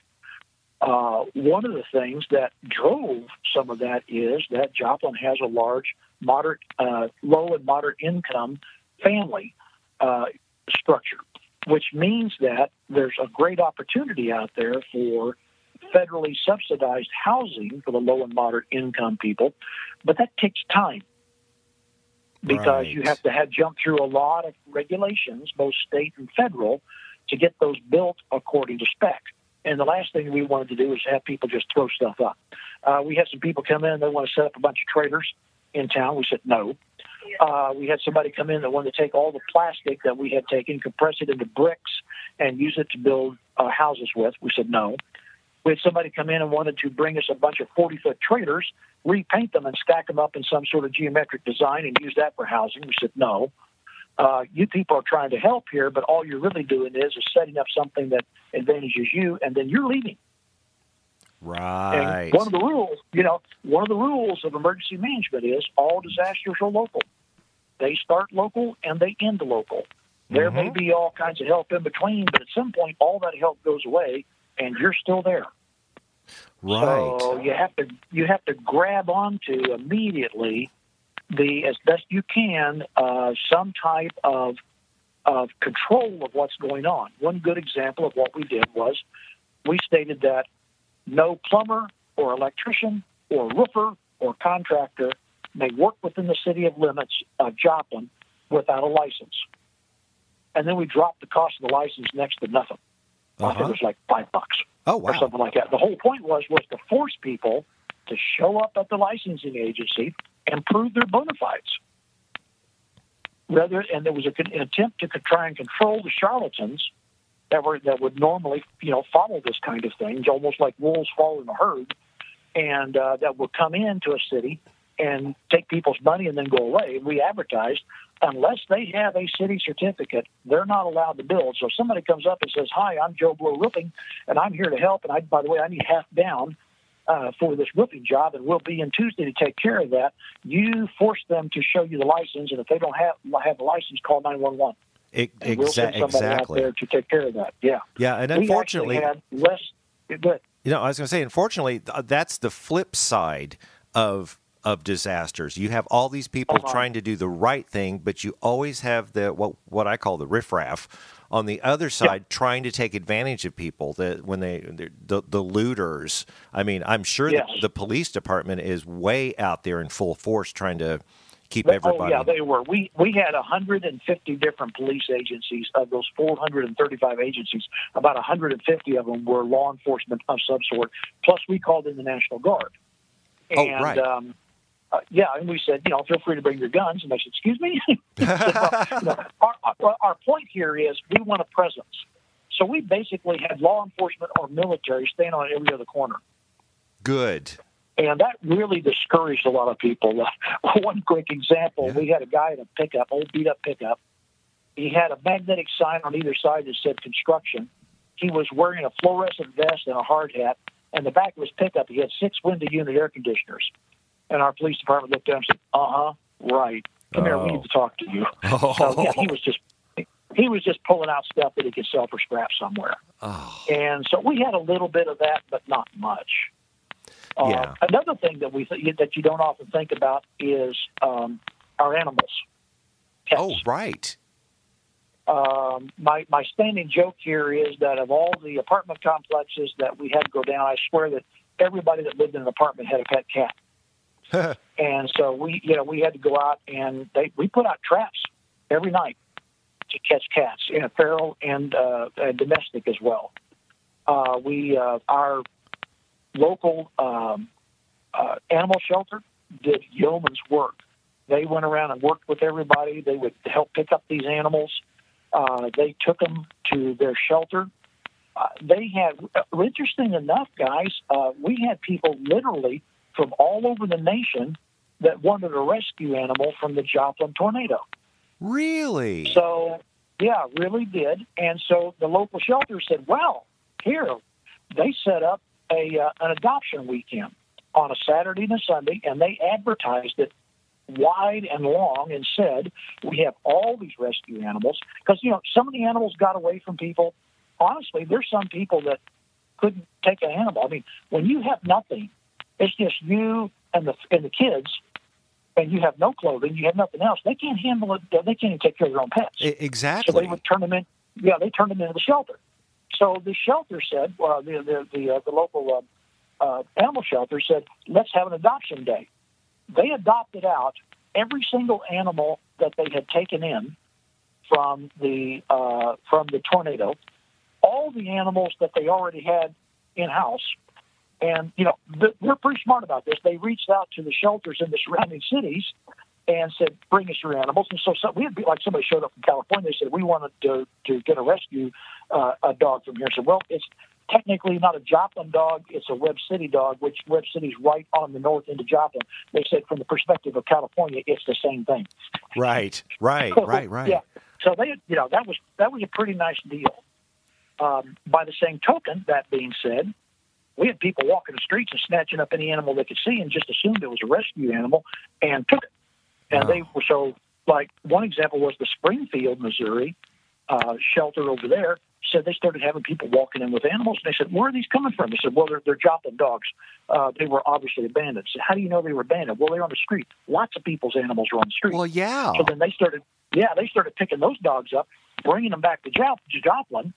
uh, one of the things that drove some of that is that Joplin has a large, moderate, uh, low and moderate income family uh, structure, which means that there's a great opportunity out there for federally subsidized housing for the low and moderate income people, but that takes time because you have to have jump through a lot of regulations, both state and federal, to get those built according to spec. And the last thing we wanted to do was have people just throw stuff up. Uh, we had some people come in, they want to set up a bunch of trailers in town. We said no. Uh, we had somebody come in that wanted to take all the plastic that we had taken, compress it into bricks, and use it to build uh, houses with. We said no. We had somebody come in and wanted to bring us a bunch of 40 foot trailers, repaint them, and stack them up in some sort of geometric design and use that for housing. We said no. Uh, you people are trying to help here, but all you're really doing is is setting up something that advantages you, and then you're leaving. Right. And one of the rules, you know, one of the rules of emergency management is all disasters are local. They start local and they end local. There may Mhm. be all kinds of help in between, but at some point, all that help goes away, and you're still there. right. So you have to you have to grab onto immediately the as best you can uh, some type of of control of what's going on. One good example of what we did was we stated that no plumber or electrician or roofer or contractor may work within the city of limits of Joplin without a license. And then we dropped the cost of the license next to nothing. I think Uh-huh. it was like five bucks Oh or something like that. The whole point was was to force people to show up at the licensing agency and prove their bona fides. Rather, and there was a, an attempt to try and control the charlatans that were that would normally, you know, follow this kind of thing, almost like wolves following a herd, and uh, that would come into a city and take people's money and then go away. We advertised unless they have a city certificate, they're not allowed to build. So if somebody comes up and says, "Hi, I'm Joe Blow Roofing, and I'm here to help," and I, by the way, I need half down uh, for this roofing job, and we'll be in Tuesday to take care of that. You force them to show you the license, and if they don't have have a license, call nine one one. Exa- We'll send somebody exactly. out there to take care of that. Yeah, Yeah, and unfortunately, actually had less. But You know, I was going to say, unfortunately, that's the flip side of of disasters. You have all these people Uh-huh. trying to do the right thing, but you always have the what what I call the riffraff on the other side trying to take advantage of people that when they the the looters. I mean, I'm sure Yes. that the police department is way out there in full force trying to keep They- everybody. Oh yeah, they were. We we had 150 different police agencies. Of those 435 agencies, about 150 of them were law enforcement of some sort. Plus, we called in the National Guard. Oh, right. Um, uh, yeah, and we said, you know, feel free to bring your guns. And they said, excuse me. Said, well, you know, our, our, point here is we want a presence. So we basically had law enforcement or military staying on every other corner. Good. And that really discouraged a lot of people. one quick example Yeah. we had a guy in a pickup, old beat up pickup. He had a magnetic sign on either side that said construction. He was wearing a fluorescent vest and a hard hat. And the back of his pickup, he had six window unit air conditioners. And our police department looked at him and said, "Uh huh, right. Come here, we Oh. need to talk to you." So yeah, he was just he was just pulling out stuff that he could sell for scrap somewhere. Oh, And so we had a little bit of that, but not much. Uh, Yeah. Another thing that we th- that you don't often think about is um, our animals. Pets. oh, right. Um, my my standing joke here is that of all the apartment complexes that we had to go down, I swear that everybody that lived in an apartment had a pet cat. And so we, you know, we had to go out and they we put out traps every night to catch cats, you know, feral and uh, uh, domestic as well. Uh, we uh, our local um, uh, animal shelter did yeoman's work. They went around and worked with everybody. They would help pick up these animals. Uh, they took them to their shelter. They had, interesting enough, guys, we had people literally from all over the nation that wanted a rescue animal from the Joplin tornado. Really? So, yeah, really did. And so the local shelter said, "Well, here." They set up a uh, an adoption weekend on a Saturday and a Sunday, and they advertised it wide and long and said, "We have all these rescue animals because you know some of the animals got away from people. Honestly, there's some people that couldn't take an animal. I mean, when you have nothing, it's just you and the and the kids." And you have no clothing, you have nothing else. They can't handle it. They can't even take care of their own pets. E- So exactly. they would turn them in. Yeah, they turned them into the shelter. So the shelter said, uh, the the the, uh, the local uh, uh, animal shelter said, let's have an adoption day. They adopted out every single animal that they had taken in from the uh, from the tornado, all the animals that they already had in house. And you know th- we're pretty smart about this. They reached out to the shelters in the surrounding cities and said, "Bring us your animals." And so, so we had like somebody showed up from California. They said, "We wanted to to get a rescue uh, a dog from here." I said, "Well, it's technically not a Joplin dog; it's a Webb City dog, which Webb City's right on the north end of Joplin." They said, from the perspective of California, it's the same thing. Right, right, right, right. Yeah. So they, you know, that was that was a pretty nice deal. Um, by the same token, that being said, we had people walking the streets and snatching up any animal they could see and just assumed it was a rescue animal and took it. And they were so like one example was the Springfield, Missouri uh, shelter over there said they started having people walking in with animals. And they said, "Where are these coming from?" They said, "Well, they're, they're Joplin dogs. Uh, they were obviously abandoned." So how do you know they were abandoned? Well, they're on the street. Lots of people's animals were on the street. Well, yeah. So then they started, yeah, they started picking those dogs up, bringing them back to Joplin,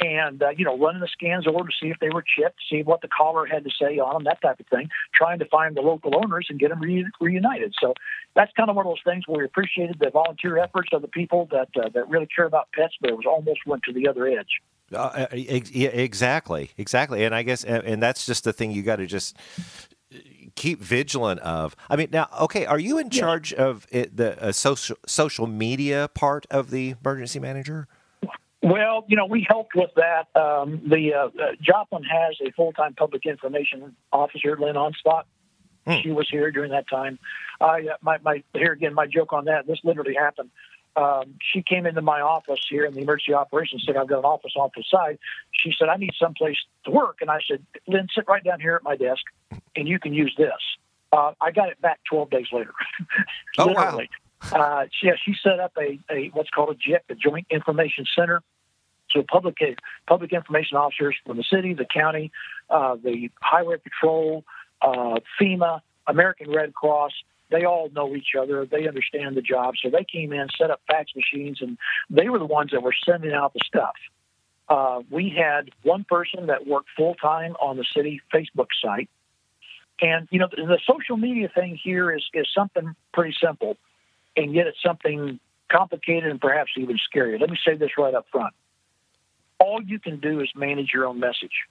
and uh, you know, running the scans over to see if they were chipped, see what the collar had to say on them, that type of thing, trying to find the local owners and get them re- reunited. So that's kind of one of those things where we appreciated the volunteer efforts of the people that uh, that really care about pets, but it was almost went to the other edge. Uh, yeah, exactly, exactly. And I guess, and, and that's just the thing you got to just keep vigilant of. I mean, now, okay, are you in Yeah. charge of it, the uh, social social media part of the emergency manager? Well, you know, we helped with that. Um, the uh, uh, Joplin has a full-time public information officer, Lynn Onstot. Hmm. She was here during that time. I uh, my my here again my joke on that. This literally happened. Um, she came into my office here in the emergency operations center. I've got an office off the side. She said, "I need someplace to work," and I said, "Lynn, sit right down here at my desk, and you can use this." Uh, I got it back 12 days later. oh wow! Uh, she, yeah, she set up a, a what's called a JIC, a Joint Information Center. So public public information officers from the city, the county, uh, the highway patrol, uh, FEMA, American Red Cross, they all know each other. They understand the job. So they came in, set up fax machines, and they were the ones that were sending out the stuff. Uh, we had one person that worked full time on the city Facebook site. And, you know, the, the social media thing here is, is something pretty simple, and yet it's something complicated and perhaps even scary. Let me say this right up front. All you can do is manage your own message.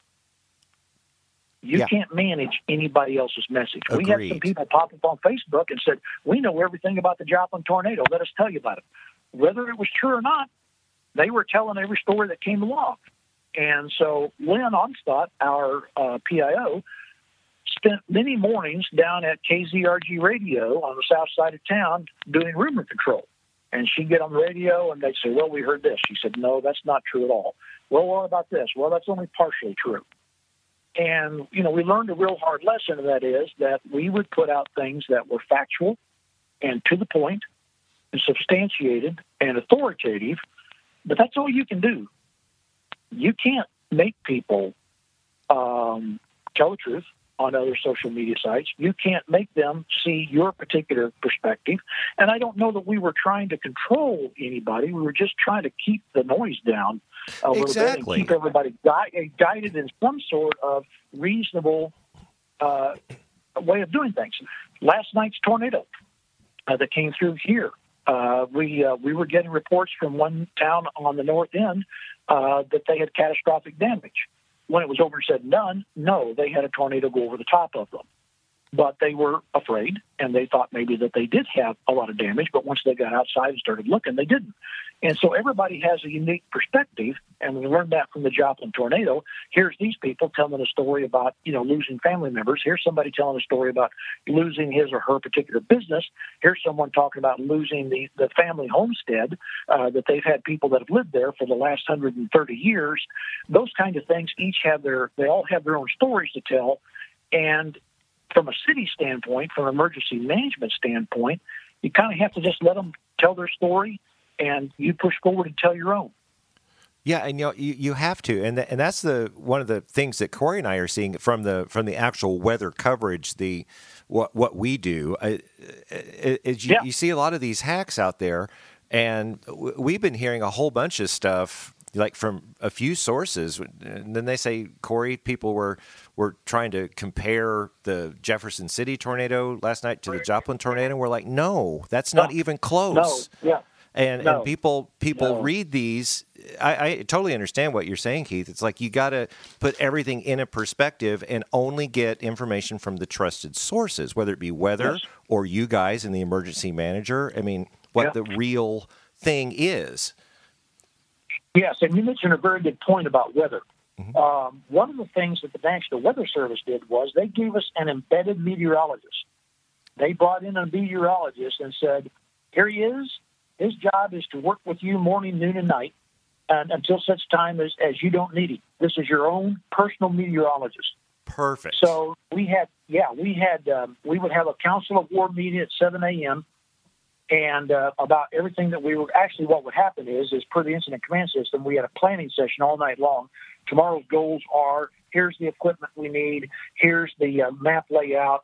You yeah. can't manage anybody else's message. Agreed. We had some people pop up on Facebook and said, "We know everything about the Joplin tornado. Let us tell you about it." Whether it was true or not, they were telling every story that came along. And so Lynn Onstot, our uh, PIO, spent many mornings down at KZRG Radio on the south side of town doing rumor control. And she'd get on the radio and they'd say, Well, we heard this. She said, No, that's not true at all. Well, what about this? Well, that's only partially true. And, you know, we learned a real hard lesson, and that is that we would put out things that were factual and to the point and substantiated and authoritative, but that's all you can do. You can't make people um, tell the truth on other social media sites. You can't make them see your particular perspective. And I don't know that we were trying to control anybody. We were just trying to keep the noise down a little exactly. bit and keep everybody gui- guided in some sort of reasonable uh, way of doing things. Last night's tornado uh, that came through here, uh, we uh, we were getting reports from one town on the north end uh, that they had catastrophic damage. When it was over and said none, no, they had a tornado go over the top of them but they were afraid and they thought maybe that they did have a lot of damage but once they got outside and started looking they didn't. And so everybody has a unique perspective and we learned that from the joplin tornado. Here's these people telling a story about you know losing family members. Here's somebody telling a story about losing his or her particular business. Here's someone talking about losing the, the family homestead uh, that they've had people that have lived there for the last 130 years. Those kind of things each have their they all have their own stories to tell and from a city standpoint, from an emergency management standpoint, you kind of have to just let them tell their story, and you push forward and tell your own. Yeah, and you know, you, you have to, and th- and that's the one of the things that Corey and I are seeing from the from the actual weather coverage. The what what we do uh, is you, yeah. you see a lot of these hacks out there, and we've been hearing a whole bunch of stuff like from a few sources. And then they say, Corey, people were were trying to compare the Jefferson City tornado last night to the Joplin tornado. And we're like, no, that's not even close. No, yeah. And, no. and people people no. read these. I, I totally understand what you're saying, Keith. It's like you got to put everything in a perspective and only get information from the trusted sources, whether it be weather yes. or you guys and the emergency manager. I mean, what yeah. the real thing is. Yes, and you mentioned a very good point about weather. Mm-hmm. Um, one of the things that the National Weather Service did was they gave us an embedded meteorologist. They brought in a meteorologist and said, "Here he is. His job is to work with you morning, noon, and night, and until such time as, as you don't need him. This is your own personal meteorologist." Perfect. So we had, yeah, we had, um, we would have a council of war meeting at 7 a.m and uh, about everything that we were actually what would happen is is per the incident command system we had a planning session all night long. Tomorrow's goals are here's the equipment we need here's the uh, map layout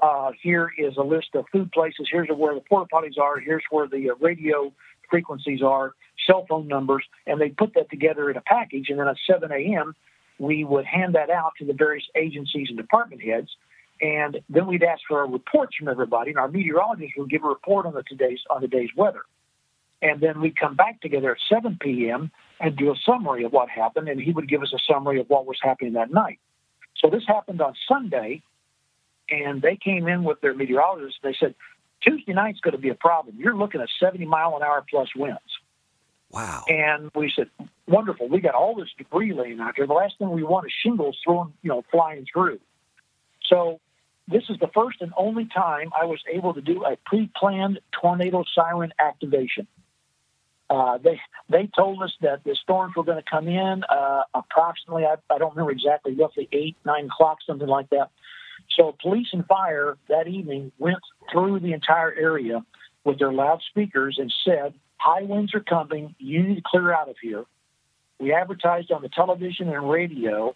uh, here is a list of food places here's where the porta potties are here's where the uh, radio frequencies are cell phone numbers and they put that together in a package and then at 7 a.m we would hand that out to the various agencies and department heads and then we'd ask for reports from everybody, and our meteorologist would give a report on the today's on the day's weather. And then we'd come back together at 7 p.m. and do a summary of what happened, and he would give us a summary of what was happening that night. So this happened on Sunday, and they came in with their meteorologist. They said Tuesday night's going to be a problem. You're looking at 70 mile an hour plus winds. Wow. And we said, wonderful. We got all this debris laying out there. The last thing we want is shingles thrown, you know, flying through. So this is the first and only time I was able to do a pre-planned tornado siren activation. Uh, they they told us that the storms were going to come in uh, approximately I, I don't remember exactly roughly eight nine o'clock something like that. So police and fire that evening went through the entire area with their loudspeakers and said, "High winds are coming. You need to clear out of here." We advertised on the television and radio,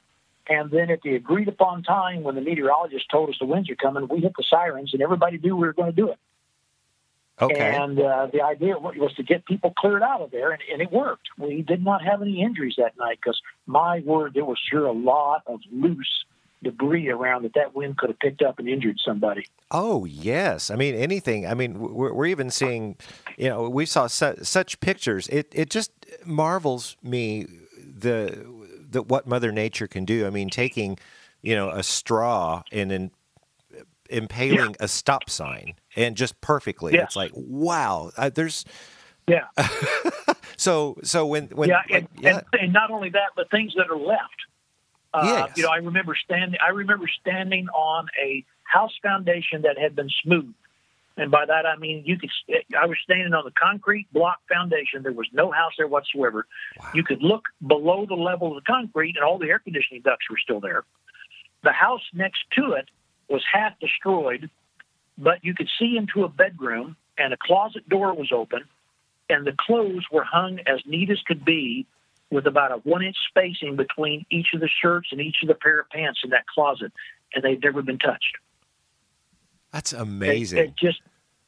and then at the agreed upon time when the meteorologist told us the winds are coming, we hit the sirens, and everybody knew we were going to do it. Okay. And uh, the idea was to get people cleared out of there, and, and it worked. We did not have any injuries that night because, my word, there was sure a lot of loose debris around that that wind could have picked up and injured somebody. Oh yes, I mean anything. I mean we're, we're even seeing, you know, we saw su- such pictures. It it just marvels me the the what Mother Nature can do. I mean, taking you know a straw and then impaling yeah. a stop sign and just perfectly. Yes. It's like wow. Uh, there's yeah. so so when when yeah, like, and, yeah. And, and not only that, but things that are left. Uh, yes. You know, I remember standing. I remember standing on a house foundation that had been smoothed, and by that I mean you could. I was standing on the concrete block foundation. There was no house there whatsoever. Wow. You could look below the level of the concrete, and all the air conditioning ducts were still there. The house next to it was half destroyed, but you could see into a bedroom, and a closet door was open, and the clothes were hung as neat as could be with about a one inch spacing between each of the shirts and each of the pair of pants in that closet, and they've never been touched. That's amazing. It, it just,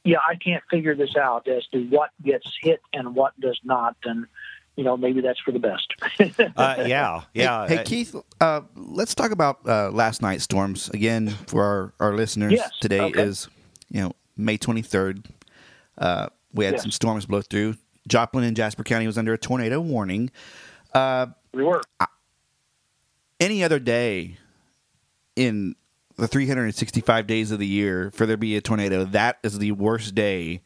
yeah, I can't figure this out as to what gets hit and what does not, and you know maybe that's for the best. uh, yeah, yeah. Hey, hey Keith, uh, let's talk about uh, last night's storms again for our our listeners. Yes, Today okay. is you know May twenty third. Uh, we had Yes. some storms blow through. Joplin and Jasper County was under a tornado warning. Uh, we were. any other day in the 365 days of the year for there to be a tornado, that is the worst day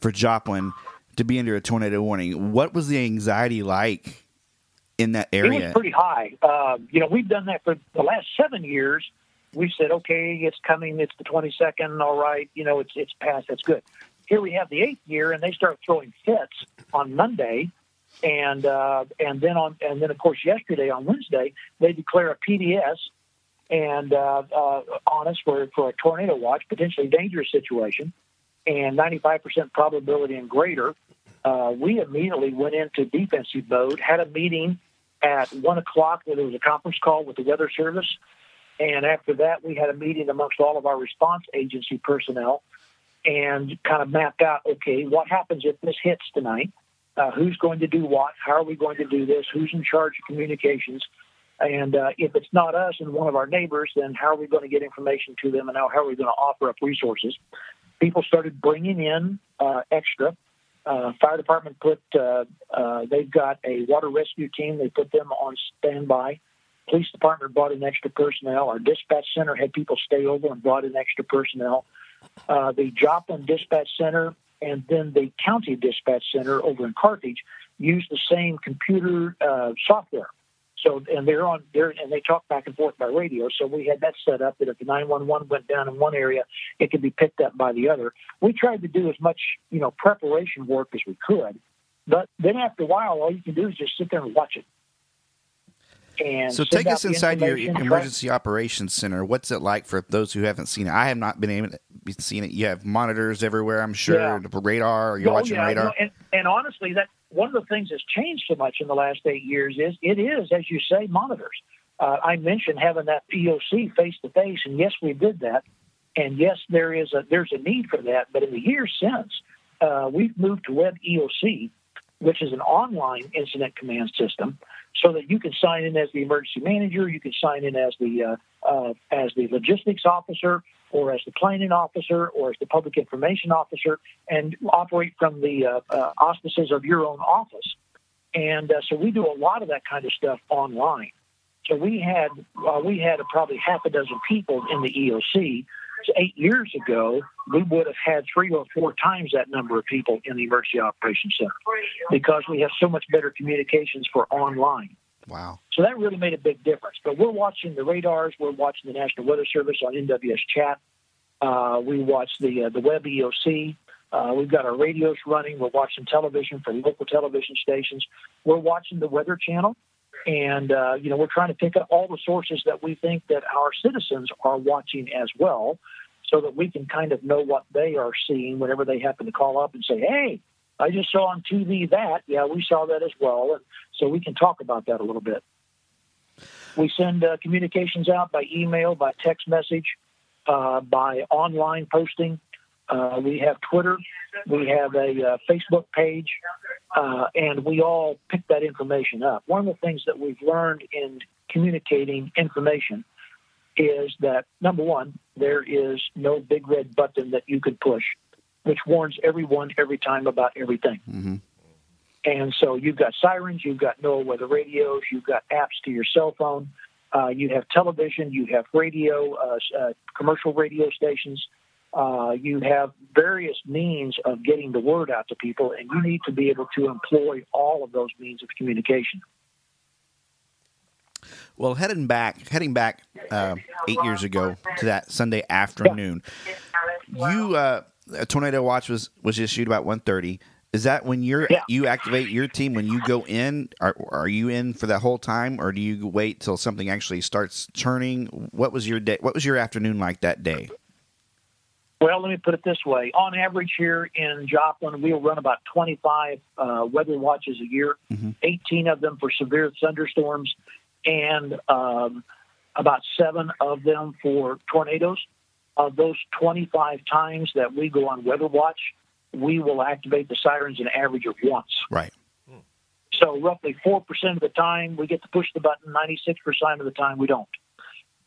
for Joplin to be under a tornado warning. What was the anxiety like in that area? It was pretty high. Uh, you know, we've done that for the last seven years. We said, okay, it's coming. It's the 22nd. All right. You know, it's it's past. That's good. Here we have the eighth year, and they start throwing fits on Monday, and uh, and then on and then of course yesterday on Wednesday they declare a PDS and uh, uh, on us for for a tornado watch, potentially dangerous situation, and 95% probability and greater. Uh, we immediately went into defensive mode. Had a meeting at one o'clock where there was a conference call with the weather service. And after that, we had a meeting amongst all of our response agency personnel and kind of mapped out okay, what happens if this hits tonight? Uh, who's going to do what? How are we going to do this? Who's in charge of communications? And uh, if it's not us and one of our neighbors, then how are we going to get information to them and how, how are we going to offer up resources? People started bringing in uh, extra. Uh, fire department put, uh, uh, they've got a water rescue team. They put them on standby. Police department brought in extra personnel. Our dispatch center had people stay over and brought in extra personnel. Uh, the Joplin Dispatch Center and then the County Dispatch Center over in Carthage used the same computer uh, software. So and they're on there and they talk back and forth by radio. So we had that set up that if the 911 went down in one area, it could be picked up by the other. We tried to do as much you know preparation work as we could, but then after a while, all you can do is just sit there and watch it. And so take us inside your emergency operations center. What's it like for those who haven't seen it? I have not been able to be seen it. You have monitors everywhere, I'm sure. Yeah. The radar. You're Oh, watching yeah, radar. no, and, and honestly, that one of the things that's changed so much in the last eight years is it is, as you say, monitors. Uh, I mentioned having that EOC face to face, and yes, we did that, and yes, there is a there's a need for that. But in the years since, uh, we've moved to Web EOC, which is an online incident command system, so that you can sign in as the emergency manager, you can sign in as the uh, uh, as the logistics officer, or as the planning officer, or as the public information officer, and operate from the uh, uh, auspices of your own office. And uh, so we do a lot of that kind of stuff online. So we had uh, we had probably half a dozen people in the EOC. Eight years ago, we would have had three or four times that number of people in the Emergency Operations Center because we have so much better communications for online. wow. So that really made a big difference. But we're watching the radars, we're watching the National Weather Service on NWS Chat, Uh, we watch the uh, the web EOC. Uh, we've got our radios running. We're watching television from local television stations. We're watching the Weather Channel, and uh, you know we're trying to pick up all the sources that we think that our citizens are watching as well, so that we can kind of know what they are seeing whenever they happen to call up and say, "Hey, I just saw on TV that." Yeah, we saw that as well, and so we can talk about that a little bit. We send uh, communications out by email, by text message, uh, by online posting. Uh, we have Twitter. We have a uh, Facebook page, uh, and we all pick that information up. One of the things that we've learned in communicating information is that number one, there is no big red button that you could push, which warns everyone every time about everything. Mm-hmm. And so you've got sirens, you've got NOAA weather radios, you've got apps to your cell phone, uh, you have television, you have radio, uh, uh, commercial radio stations, uh, you have various means of getting the word out to people, and you need to be able to employ all of those means of communication. Well, heading back, heading back uh, eight years ago to that Sunday afternoon, you uh, a tornado watch was was issued about one thirty. Is that when you're Yeah. you activate your team when you go in? Are are you in for that whole time, or do you wait till something actually starts churning? What was your day? What was your afternoon like that day? Well, let me put it this way. On average, here in Joplin, we'll run about 25 uh, weather watches a year, Mhm. 18 of them for severe thunderstorms, and um, about seven of them for tornadoes. Of those 25 times that we go on weather watch, we will activate the sirens an average of once. Right. So roughly 4% of the time we get to push the button, 96% of the time we don't.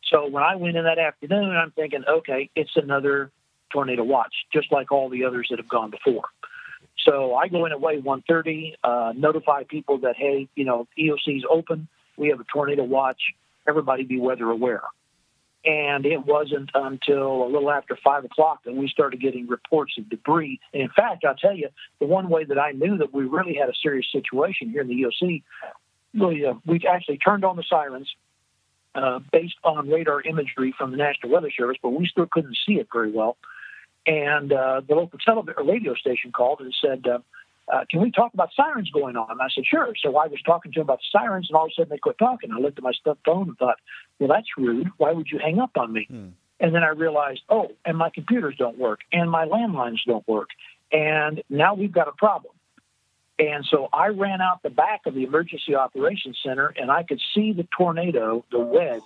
So when I went in that afternoon, I'm thinking, okay, it's another tornado watch, just like all the others that have gone before. So I go in at way 130, uh, notify people that, hey, you know, EOC's open. We have a tornado watch. Everybody be weather aware. And it wasn't until a little after five o'clock that we started getting reports of debris. And in fact, I'll tell you, the one way that I knew that we really had a serious situation here in the EOC, we, uh, we actually turned on the sirens uh, based on radar imagery from the National Weather Service, but we still couldn't see it very well. And uh, the local television radio station called and said, uh, uh, "Can we talk about sirens going on?" And I said, "Sure." So I was talking to them about sirens, and all of a sudden they quit talking. I looked at my phone and thought, "Well, that's rude. Why would you hang up on me?" Hmm. And then I realized, oh, and my computers don't work, and my landlines don't work, and now we've got a problem. And so I ran out the back of the emergency operations center, and I could see the tornado, the wedge,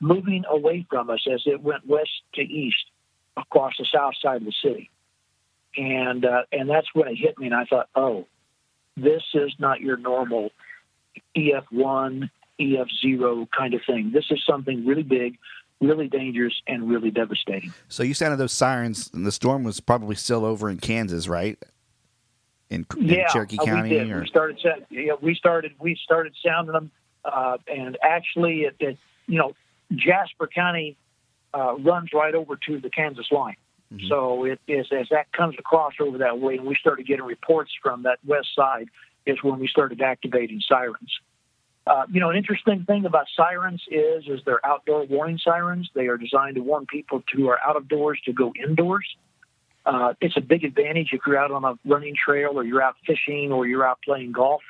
moving away from us as it went west to east across the south side of the city. And uh, and that's when it hit me, and I thought, oh, this is not your normal EF1, EF0 kind of thing. This is something really big, really dangerous, and really devastating. So you sounded those sirens, and the storm was probably still over in Kansas, right? In, in yeah, Cherokee uh, County, we did. or We started. Yeah, we started. We started sounding them, uh, and actually, it, it you know, Jasper County uh, runs right over to the Kansas line. Mhm. So it is as that comes across over that way, and we started getting reports from that west side. Is when we started activating sirens. Uh, you know, an interesting thing about sirens is is they're outdoor warning sirens. They are designed to warn people who are out of doors to go indoors. Uh, it's a big advantage if you're out on a running trail or you're out fishing or you're out playing golf.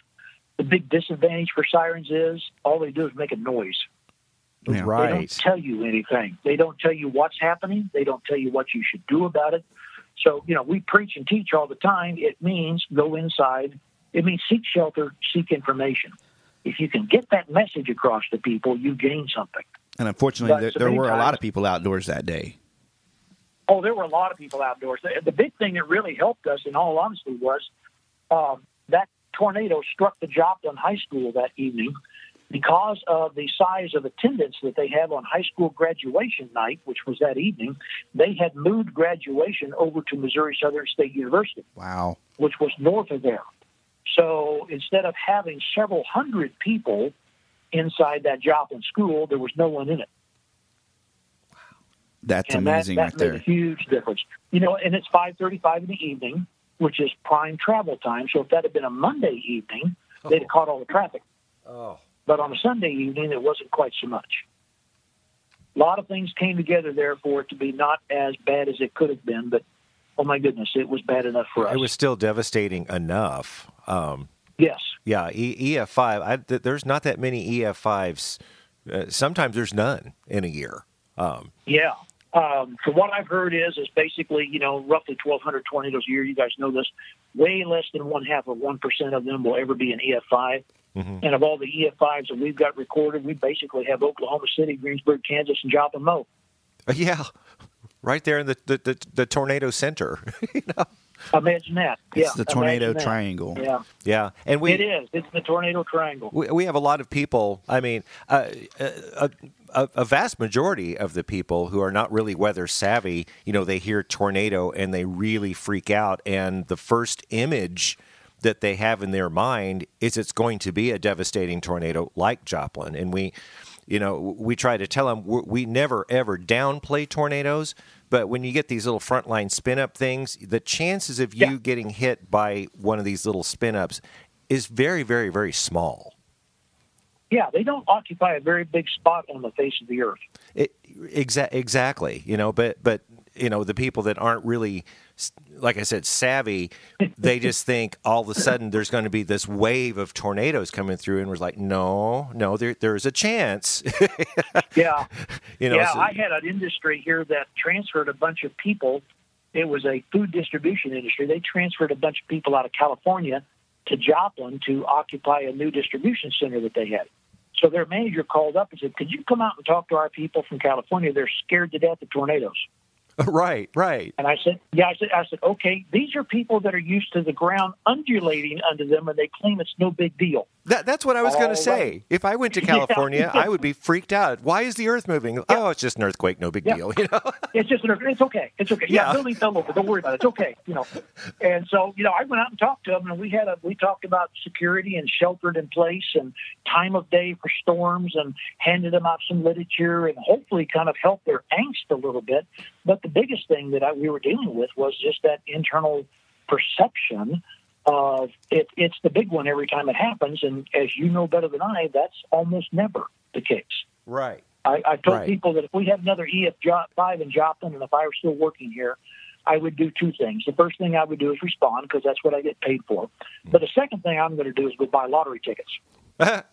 The big disadvantage for sirens is all they do is make a noise. Yeah. They don't tell you anything. They don't tell you what's happening. They don't tell you what you should do about it. So, you know, we preach and teach all the time. It means go inside. It means seek shelter, seek information. If you can get that message across to people, you gain something. and unfortunately, But there, so there were a lot of people outdoors that day. Oh, there were a lot of people outdoors. The, the big thing that really helped us, in all honesty, was um, that tornado struck the Joplin High School that evening. Because of the size of attendance that they have on high school graduation night, which was that evening, they had moved graduation over to Missouri Southern State University, Wow. which was north of there. So instead of having several hundred people inside that Joplin school, there was no one in it Wow. That's and amazing that, right made there. a huge difference. You know, and it's five thirty-five in the evening, which is prime travel time. So if that had been a Monday evening, oh. they'd have caught all the traffic. Oh. But on a Sunday evening, it wasn't quite so much. a lot of things came together there for it to be not as bad as it could have been. But oh my goodness, it was bad enough for us. It was still devastating enough. Um, yes. Yeah, e- EF5. I, th- there's not that many EF5s. Uh, sometimes there's none in a year. Um, yeah. Um, from what I've heard is is basically you know roughly 1,200 tornadoes a year. You guys know this. Way less than one half of one percent of them will ever be an EF5. Mm-hmm. And of all the EF5s that we've got recorded, we basically have Oklahoma City, Greensburg, Kansas, and Joplin Mo. Uh, yeah, right there in the the, the, the tornado center. you know? Imagine that. It's the tornado triangle. Yeah, yeah, and we it is. It's the tornado triangle. We, we have a lot of people. I mean, uh, a, a, a, vast majority of the people who are not really weather savvy, you know, they hear tornado and they really freak out, and the first image that they have in their mind is it's going to be a devastating tornado like Joplin, and we. You know, we try to tell them we never ever downplay tornadoes, but when you get these little frontline spin up things, the chances of you yeah. getting hit by one of these little spin ups is very, very, very small. Yeah, they don't occupy a very big spot on the face of the earth. It, exa- exactly, you know, but but you know the people that aren't really like I said, savvy, they just think all of a sudden there's going to be this wave of tornadoes coming through, and we're like, no, no, there, there's a chance. yeah, you know, yeah. So, I had an industry here that transferred a bunch of people. It was a food distribution industry. They transferred a bunch of people out of California to Joplin to occupy a new distribution center that they had. So their manager called up and said, "Could you come out and talk to our people from California? They're scared to death of tornadoes." Right, right. And I said, yeah, I said, I said, okay, these are people that are used to the ground undulating under them, and they claim it's no big deal. That, that's what I was going to oh, say. If I went to California, yeah. I would be freaked out. Why is the Earth moving? Yeah. Oh, it's just an earthquake, no big yeah. deal. You know, it's just an earthquake. It's okay. It's okay. Yeah, fell over. Don't worry about it. It's okay. You know, and so you know, I went out and talked to them, and we had a we talked about security and sheltered in place and time of day for storms, and handed them out some literature, and hopefully kind of helped their angst a little bit. But the biggest thing that I, we were dealing with was just that internal perception of it, it's the big one every time it happens. And as you know better than I, that's almost never the case. Right. I, I told right. people that if we had another EF5 in Joplin and if I were still working here, I would do two things. The first thing I would do is respond because that's what I get paid for. But the second thing I'm going to do is go buy lottery tickets.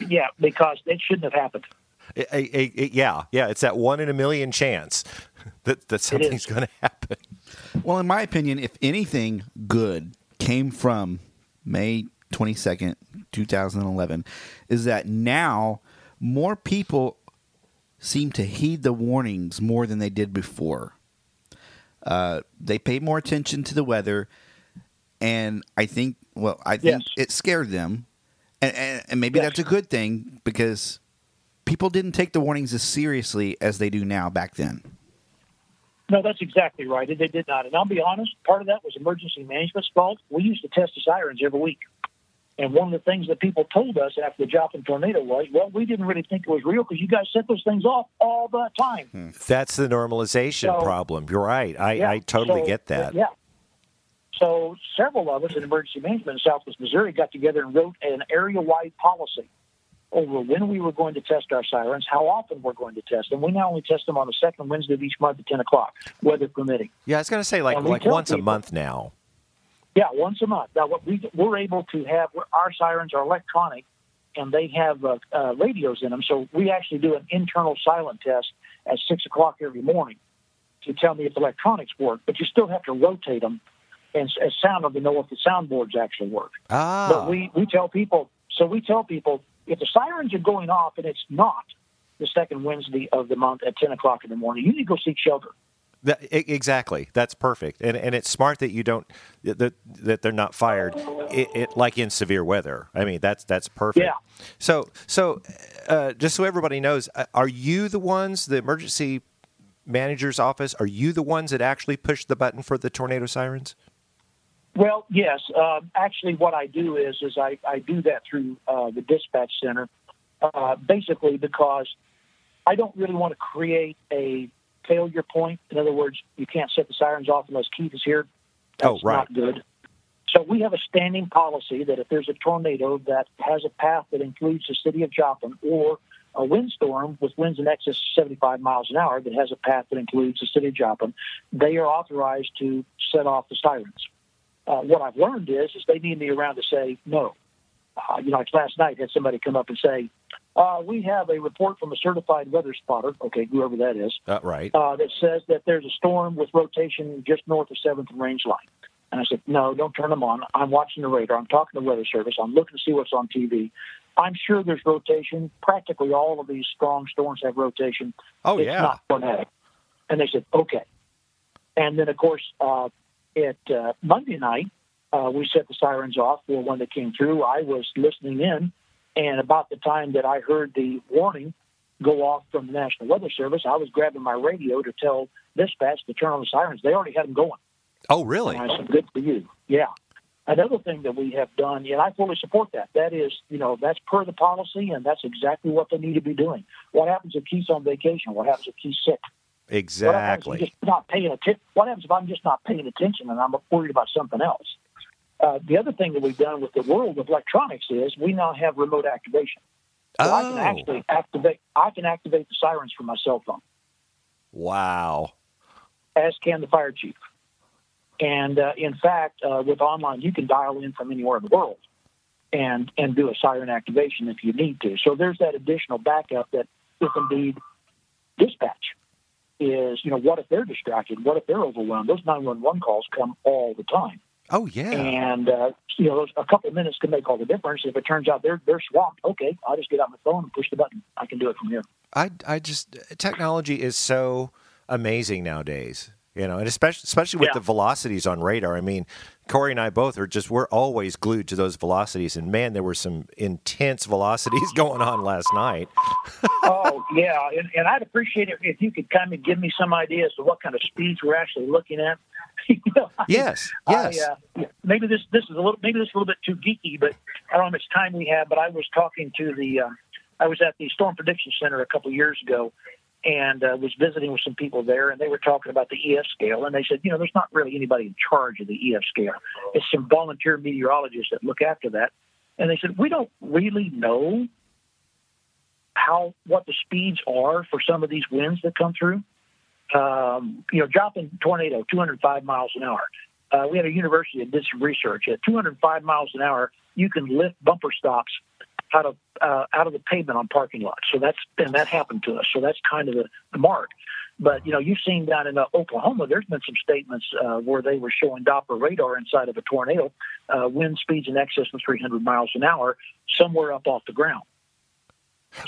yeah, because it shouldn't have happened. A, a, a, yeah, yeah, it's that one in a million chance that, that something's going to happen. Well, in my opinion, if anything good came from May 22nd, 2011, is that now more people seem to heed the warnings more than they did before. Uh, they pay more attention to the weather, and I think, well, I think yes. it scared them, and, and, and maybe yes. that's a good thing because people didn't take the warnings as seriously as they do now back then. No, that's exactly right. They did not. And I'll be honest, part of that was emergency management's fault. We used to test the sirens every week. And one of the things that people told us after the Joplin tornado was, well, we didn't really think it was real because you guys set those things off all the time. Hmm. That's the normalization so, problem. You're right. I, yeah, I totally so, get that. Yeah. So several of us in emergency management in Southwest Missouri got together and wrote an area-wide policy over when we were going to test our sirens, how often we're going to test them. We now only test them on the second Wednesday of each month at 10 o'clock, weather permitting. Yeah, I was going to say like, like once people, a month now. Yeah, once a month. Now, what we, we're able to have, our sirens are electronic and they have uh, uh, radios in them. So we actually do an internal silent test at 6 o'clock every morning to tell me if electronics work, but you still have to rotate them and, and sound them to know if the soundboards actually work. Ah. But we, we tell people, so we tell people if the sirens are going off and it's not the second Wednesday of the month at 10 o'clock in the morning, you need to go seek shelter. That, exactly. That's perfect, and and it's smart that you don't that that they're not fired, it, it, like in severe weather. I mean, that's that's perfect. Yeah. So so, uh, just so everybody knows, uh, are you the ones, the emergency manager's office? Are you the ones that actually push the button for the tornado sirens? Well, yes. Uh, actually, what I do is is I, I do that through uh, the dispatch center, uh, basically because I don't really want to create a failure point. In other words, you can't set the sirens off unless Keith is here. That's oh, right. not good. So we have a standing policy that if there's a tornado that has a path that includes the city of Joplin or a windstorm with winds in excess of 75 miles an hour that has a path that includes the city of Joplin, they are authorized to set off the sirens. Uh, what I've learned is, is they need me around to say no. Uh, you know, like last night, had somebody come up and say, uh, "We have a report from a certified weather spotter, okay, whoever that is, Uh, right. uh, that says that there's a storm with rotation just north of Seventh and Range Line." And I said, "No, don't turn them on. I'm watching the radar. I'm talking to the Weather Service. I'm looking to see what's on TV. I'm sure there's rotation. Practically all of these strong storms have rotation. Oh it's yeah. not tornadic. And they said, okay. And then, of course, uh, at uh, Monday night, uh, we set the sirens off for when they came through. I was listening in, and about the time that I heard the warning go off from the National Weather Service, I was grabbing my radio to tell dispatch to turn on the sirens. They already had them going. Oh really? And I said, good for you. Yeah. Another thing that we have done, and I fully support that, that is, you know, that's per the policy, and that's exactly what they need to be doing. What happens if Keith's on vacation? What happens if Keith's sick? What happens if I'm Exactly. just not paying attention? What happens if I'm just not paying attention and I'm worried about something else? Uh, the other thing that we've done with the world of electronics is we now have remote activation. So I can Oh actually activate. I can activate the sirens from my cell phone, wow. as can the fire chief. And uh, in fact, uh, with online, you can dial in from anywhere in the world and and do a siren activation if you need to. So there's that additional backup that if indeed dispatch is, you know, what if they're distracted? What if they're overwhelmed? Those 911 calls come all the time. Oh yeah. And, uh, you know, those, a couple of minutes can make all the difference. If it turns out they're, they're swamped, okay, I'll just get out my phone and push the button. I can do it from here. I I just technology is so amazing nowadays. You know, and especially especially with Yeah. the velocities on radar. I mean, Corey and I both are just we're always glued to those velocities. And man, there were some intense velocities going on last night. oh yeah, and, and I'd appreciate it if you could kind of give me some idea as to what kind of speeds we're actually looking at. you know, I- Yes, yes. I, uh, maybe this this is a little maybe this is a little bit too geeky, but I don't know how much time we have. But I was talking to the uh, I was at the Storm Prediction Center a couple years ago, and uh, was visiting with some people there, and they were talking about the EF scale, and they said, you know, there's not really anybody in charge of the EF scale. It's some volunteer meteorologists that look after that, and they said we don't really know how what the speeds are for some of these winds that come through. Um, you know, Joplin tornado, 205 miles an hour. Uh, we had a university that did some research. At 205 miles an hour, you can lift bumper stops out of uh, out of the pavement on parking lots. So that's and that happened to us. So that's kind of the, the mark. But you know, you've seen down in uh, Oklahoma, there's been some statements uh, where they were showing Doppler radar inside of a tornado, uh, wind speeds in excess of 300 miles an hour, somewhere up off the ground.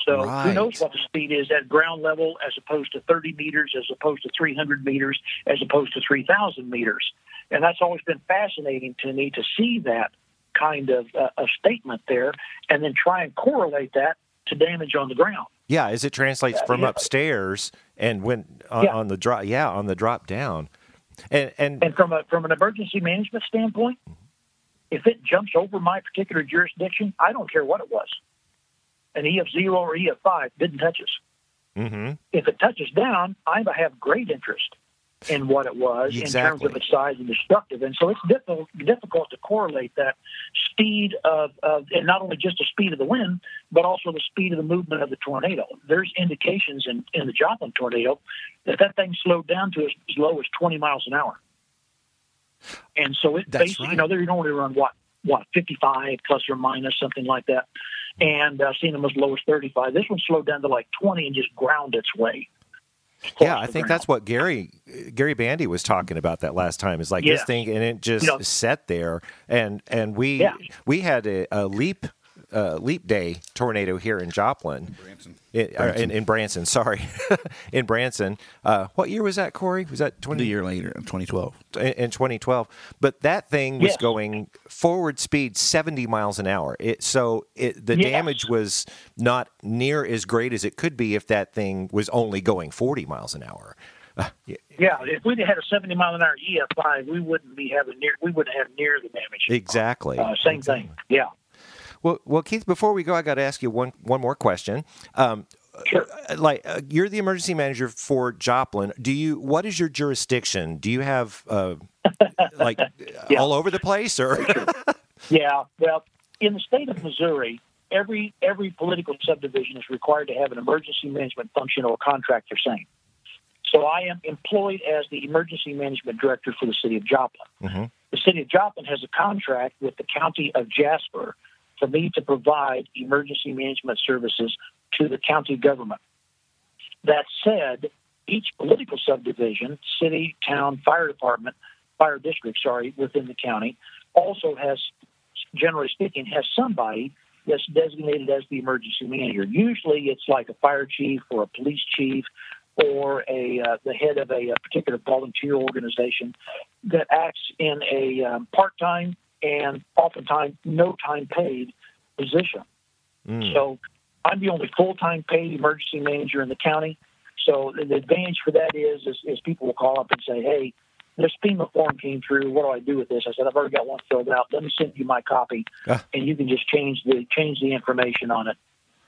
So who knows what the speed is at ground level as opposed to 30 meters, as opposed to 300 meters, as opposed to 3,000 meters. And that's always been fascinating to me to see that kind of uh, a statement there and then try and correlate that to damage on the ground. Yeah, as it translates from yeah. upstairs and when on, Yeah. on the drop, yeah, on the drop down, and and And from a from an emergency management standpoint, if it jumps over my particular jurisdiction, I don't care what it was. An EF zero or EF five didn't touch us. hmm If it touches down, I have great interest in what it was in terms of its size and destructive. And so it's difficult difficult to correlate that speed of, of and not only just the speed of the wind, but also the speed of the movement of the tornado. There's indications in, in the Joplin tornado that that thing slowed down to as, as low as 20 miles an hour. And so it That's basically, right. you know, they're only run what what 55 plus or minus something like that. And uh, seen them as low as 35. This one slowed down to like 20 and just ground its way. Yeah, I think that's what Gary Gary Bandy was talking about that last time. Is like this thing, and it just You know- sat there, and and we Yeah. we had a, a leap uh, leap day tornado here in Joplin. Branson. In, uh, in, in Branson, sorry, in Branson. Uh, what year was that, Corey? Was that twenty? The year later, 2012. in in 2012. But that thing was Yes. going forward speed 70 miles an hour. It so it the Yes. damage was not near as great as it could be if that thing was only going 40 miles an hour. Uh, yeah, Yeah, if we'd had a 70 mile an hour EF5, we wouldn't be having near, we wouldn't have near the damage. exactly. Uh, same thing. Yeah. Well, well, Keith. Before we go, I got to ask you one one more question. Um, Sure. uh, like uh, you're the emergency manager for Joplin. Do you? What is your jurisdiction? Do you have uh, like Yeah. all over the place, or Yeah. Well, in the state of Missouri, every every political subdivision is required to have an emergency management function or contract they're saying. So I am employed as the emergency management director for the city of Joplin. Mm-hmm. The city of Joplin has a contract with the county of Jasper for me to provide emergency management services to the county government. That said, each political subdivision, city, town, fire department, fire district, sorry, within the county, also has, generally speaking, has somebody that's designated as the emergency manager. Usually, it's like a fire chief or a police chief or a uh, the head of a, a, particular volunteer organization that acts in a um, part-time and oftentimes no time paid position. Mm. So I'm the only full-time paid emergency manager in the county. So the advantage for that is, is, is people will call up and say, "Hey, this FEMA form came through. What do I do with this?" I said, "I've already got one filled out. Let me send you my copy, uh. and you can just change the change the information on it."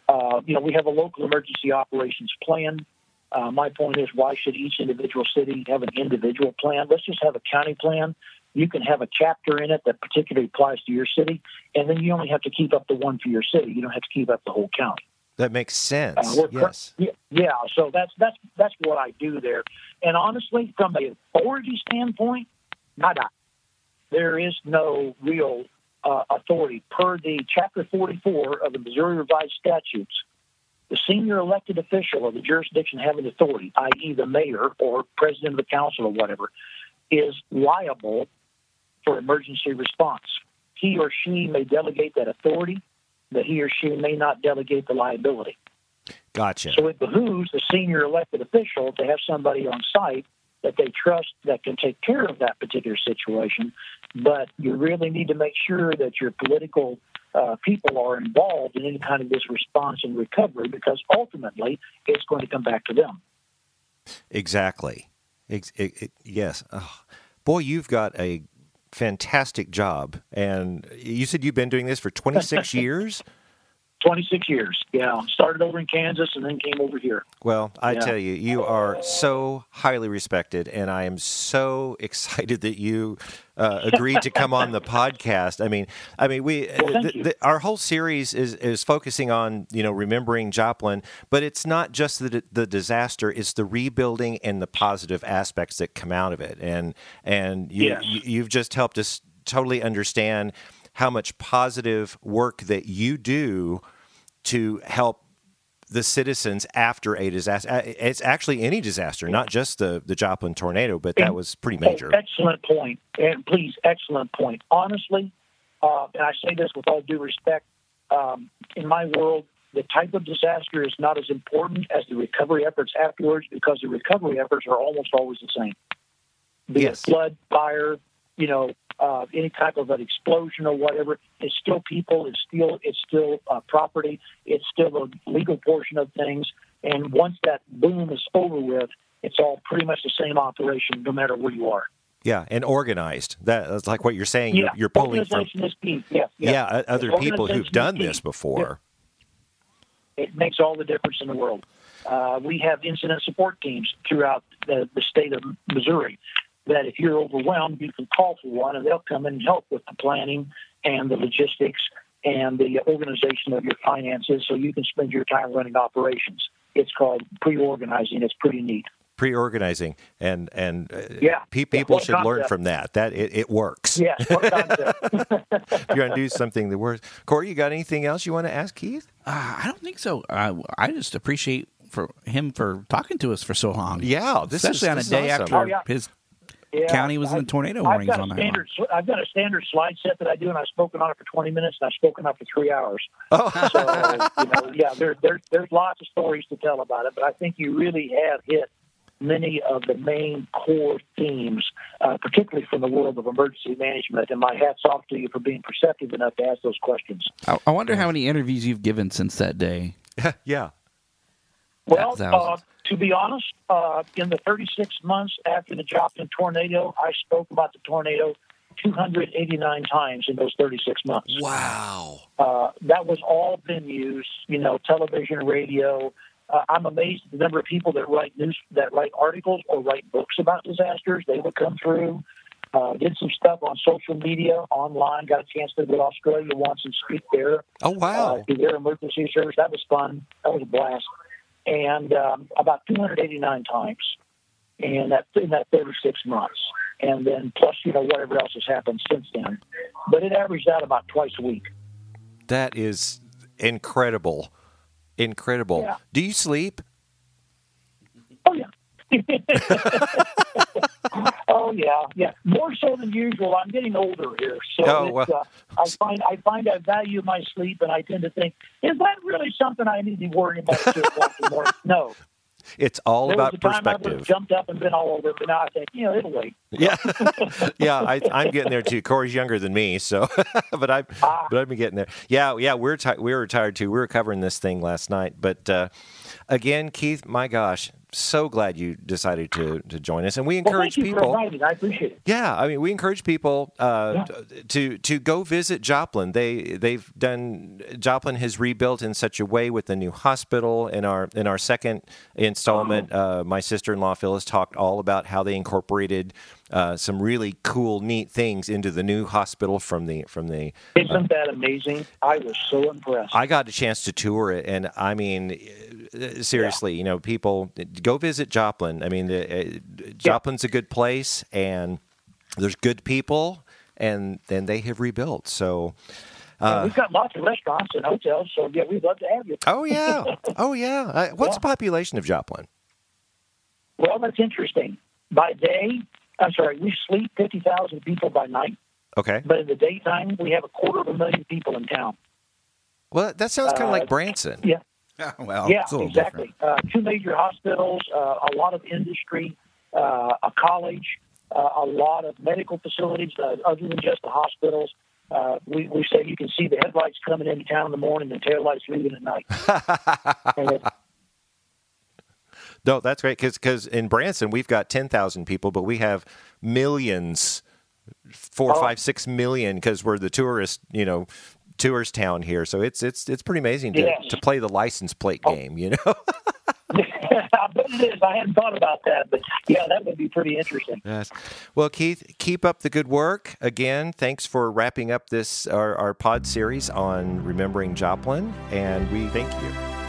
Uh, you know, we have a local emergency operations plan uh, my point is, why should each individual city have an individual plan? Let's just have a county plan. You can have a chapter in it that particularly applies to your city, and then you only have to keep up the one for your city. You don't have to keep up the whole county. That makes sense. Uh, yes. Yeah. So that's that's that's what I do there. And honestly, from an authority standpoint, nada. There is no real uh, authority per the Chapter 44 of the Missouri Revised Statutes the senior elected official of the jurisdiction having authority, i.e., the mayor or president of the council or whatever, is liable for emergency response. He or she may delegate that authority, but he or she may not delegate the liability. Gotcha. So it behooves the senior elected official to have somebody on site that they trust that can take care of that particular situation. But you really need to make sure that your political uh, people are involved in any kind of this response and recovery because ultimately it's going to come back to them. Exactly. It, it, it, yes. Oh, boy, you've got a fantastic job. And you said you've been doing this for 26 years? 26 years. Yeah. Started over in Kansas and then came over here. Well, I yeah. tell you, you are so highly respected, and I am so excited that you uh, agreed to come on the podcast. I mean, I mean, we well, the, the, our whole series is is focusing on you know remembering Joplin, but it's not just the the disaster; it's the rebuilding and the positive aspects that come out of it. And and you, yes. you you've just helped us totally understand how much positive work that you do to help the citizens after a disaster. It's actually any disaster, not just the, the Joplin tornado, but that was pretty major. Excellent point. And please, excellent point. Honestly, uh, and I say this with all due respect, um, in my world, the type of disaster is not as important as the recovery efforts afterwards because the recovery efforts are almost always the same. Be yes. it flood, fire, you know, uh, any type of an explosion or whatever. It's still people. It's still it's still uh, property. It's still a legal portion of things. And once that boom is over with, it's all pretty much the same operation, no matter where you are. Yeah, and organized. That's like what you're saying. Yeah, you're, you're pulling from. Yeah, yeah, yeah other people who've done this before. It makes all the difference in the world. Uh, we have incident support teams throughout the, the state of Missouri that if you're overwhelmed, you can call for one and they'll come and help with the planning and the logistics and the organization of your finances so you can spend your time running operations. It's called pre-organizing. It's pretty neat. Pre-organizing and and uh, yeah, people yeah, should concept. learn from that. That it, it works. Yeah, you're going to do something that works. Corey, you got anything else you want to ask Keith? Uh, I don't think so. Uh, I just appreciate for him for talking to us for so long. Yeah, especially is, on a day awesome. after oh, yeah. his yeah, county was in the tornado I've warnings on a that standard, I've got a standard slide set that I do, and I've spoken on it for 20 minutes, and I've spoken on it for three hours. Oh. so, you know, yeah, there, there, there's lots of stories to tell about it, but I think you really have hit many of the main core themes, uh, particularly from the world of emergency management. And my hat's off to you for being perceptive enough to ask those questions. I, I wonder how many interviews you've given since that day. yeah. Well, uh, to be honest, uh, in the 36 months after the Joplin tornado, I spoke about the tornado 289 times in those 36 months. Wow. Uh, that was all venues, you know, television, radio. Uh, I'm amazed at the number of people that write news, that write articles or write books about disasters. They would come through. Uh, did some stuff on social media, online. Got a chance to go to Australia once and speak there. Oh wow! Uh, to their emergency service. That was fun. That was a blast. And um, about 289 times, and that in that 36 months, and then plus you know whatever else has happened since then. But it averaged out about twice a week. That is incredible, incredible. Yeah. Do you sleep? Oh yeah. oh yeah, yeah. More so than usual. I'm getting older here, so Oh, well. uh, I find I find I value my sleep, and I tend to think, is that really something I need to worry about at two o'clock in the morning? No. It's all There about was a time I would perspective. have jumped up and been all over, it, but now I think, you know, it'll wait. Yeah, yeah, I, I'm getting there too. Corey's younger than me, so but I Ah. but I've been getting there. Yeah, yeah, we're ti- we were tired too. We were covering this thing last night, but uh, again, Keith, my gosh, so glad you decided to to join us, and we Well, encourage you people. I appreciate it. Yeah, I mean, we encourage people uh, to to go visit Joplin. They they've done Joplin has rebuilt in such a way with the new hospital. In our in our second installment, uh, my sister in law Phyllis talked all about how they incorporated uh, some really cool, neat things into the new hospital from the from the. Isn't that amazing? I was so impressed. I got a chance to tour it, and I mean, uh, seriously, you know, people go visit Joplin. I mean, uh, Joplin's a good place, and there's good people, and then they have rebuilt. So, And we've got lots of restaurants and hotels, so yeah, we'd love to have you. oh yeah, oh yeah. Uh, what's the population of Joplin? Well, that's interesting. By day, I'm sorry, we sleep 50,000 people by night, Okay, but in the daytime, we have a quarter of a million people in town. well, that sounds kind of Uh, like Branson. Yeah, well, yeah, it's a little exactly. Uh, two major hospitals, uh, a lot of industry, uh, a college, uh, a lot of medical facilities, uh, other than just the hospitals. Uh, we, we say you can see the headlights coming into town in the morning and the taillights leaving at night. No, that's great because in Branson we've got ten thousand people, but we have millions, four, Oh. five, six million because we're the tourist, you know, tourist town here. So it's it's it's pretty amazing to, Yes. to play the license plate Oh. game, you know. I bet it is. I hadn't thought about that, but yeah, that would be pretty interesting. yes. Well, Keith, keep up the good work. Again, thanks for wrapping up this our, our pod series on remembering Joplin, and we thank you.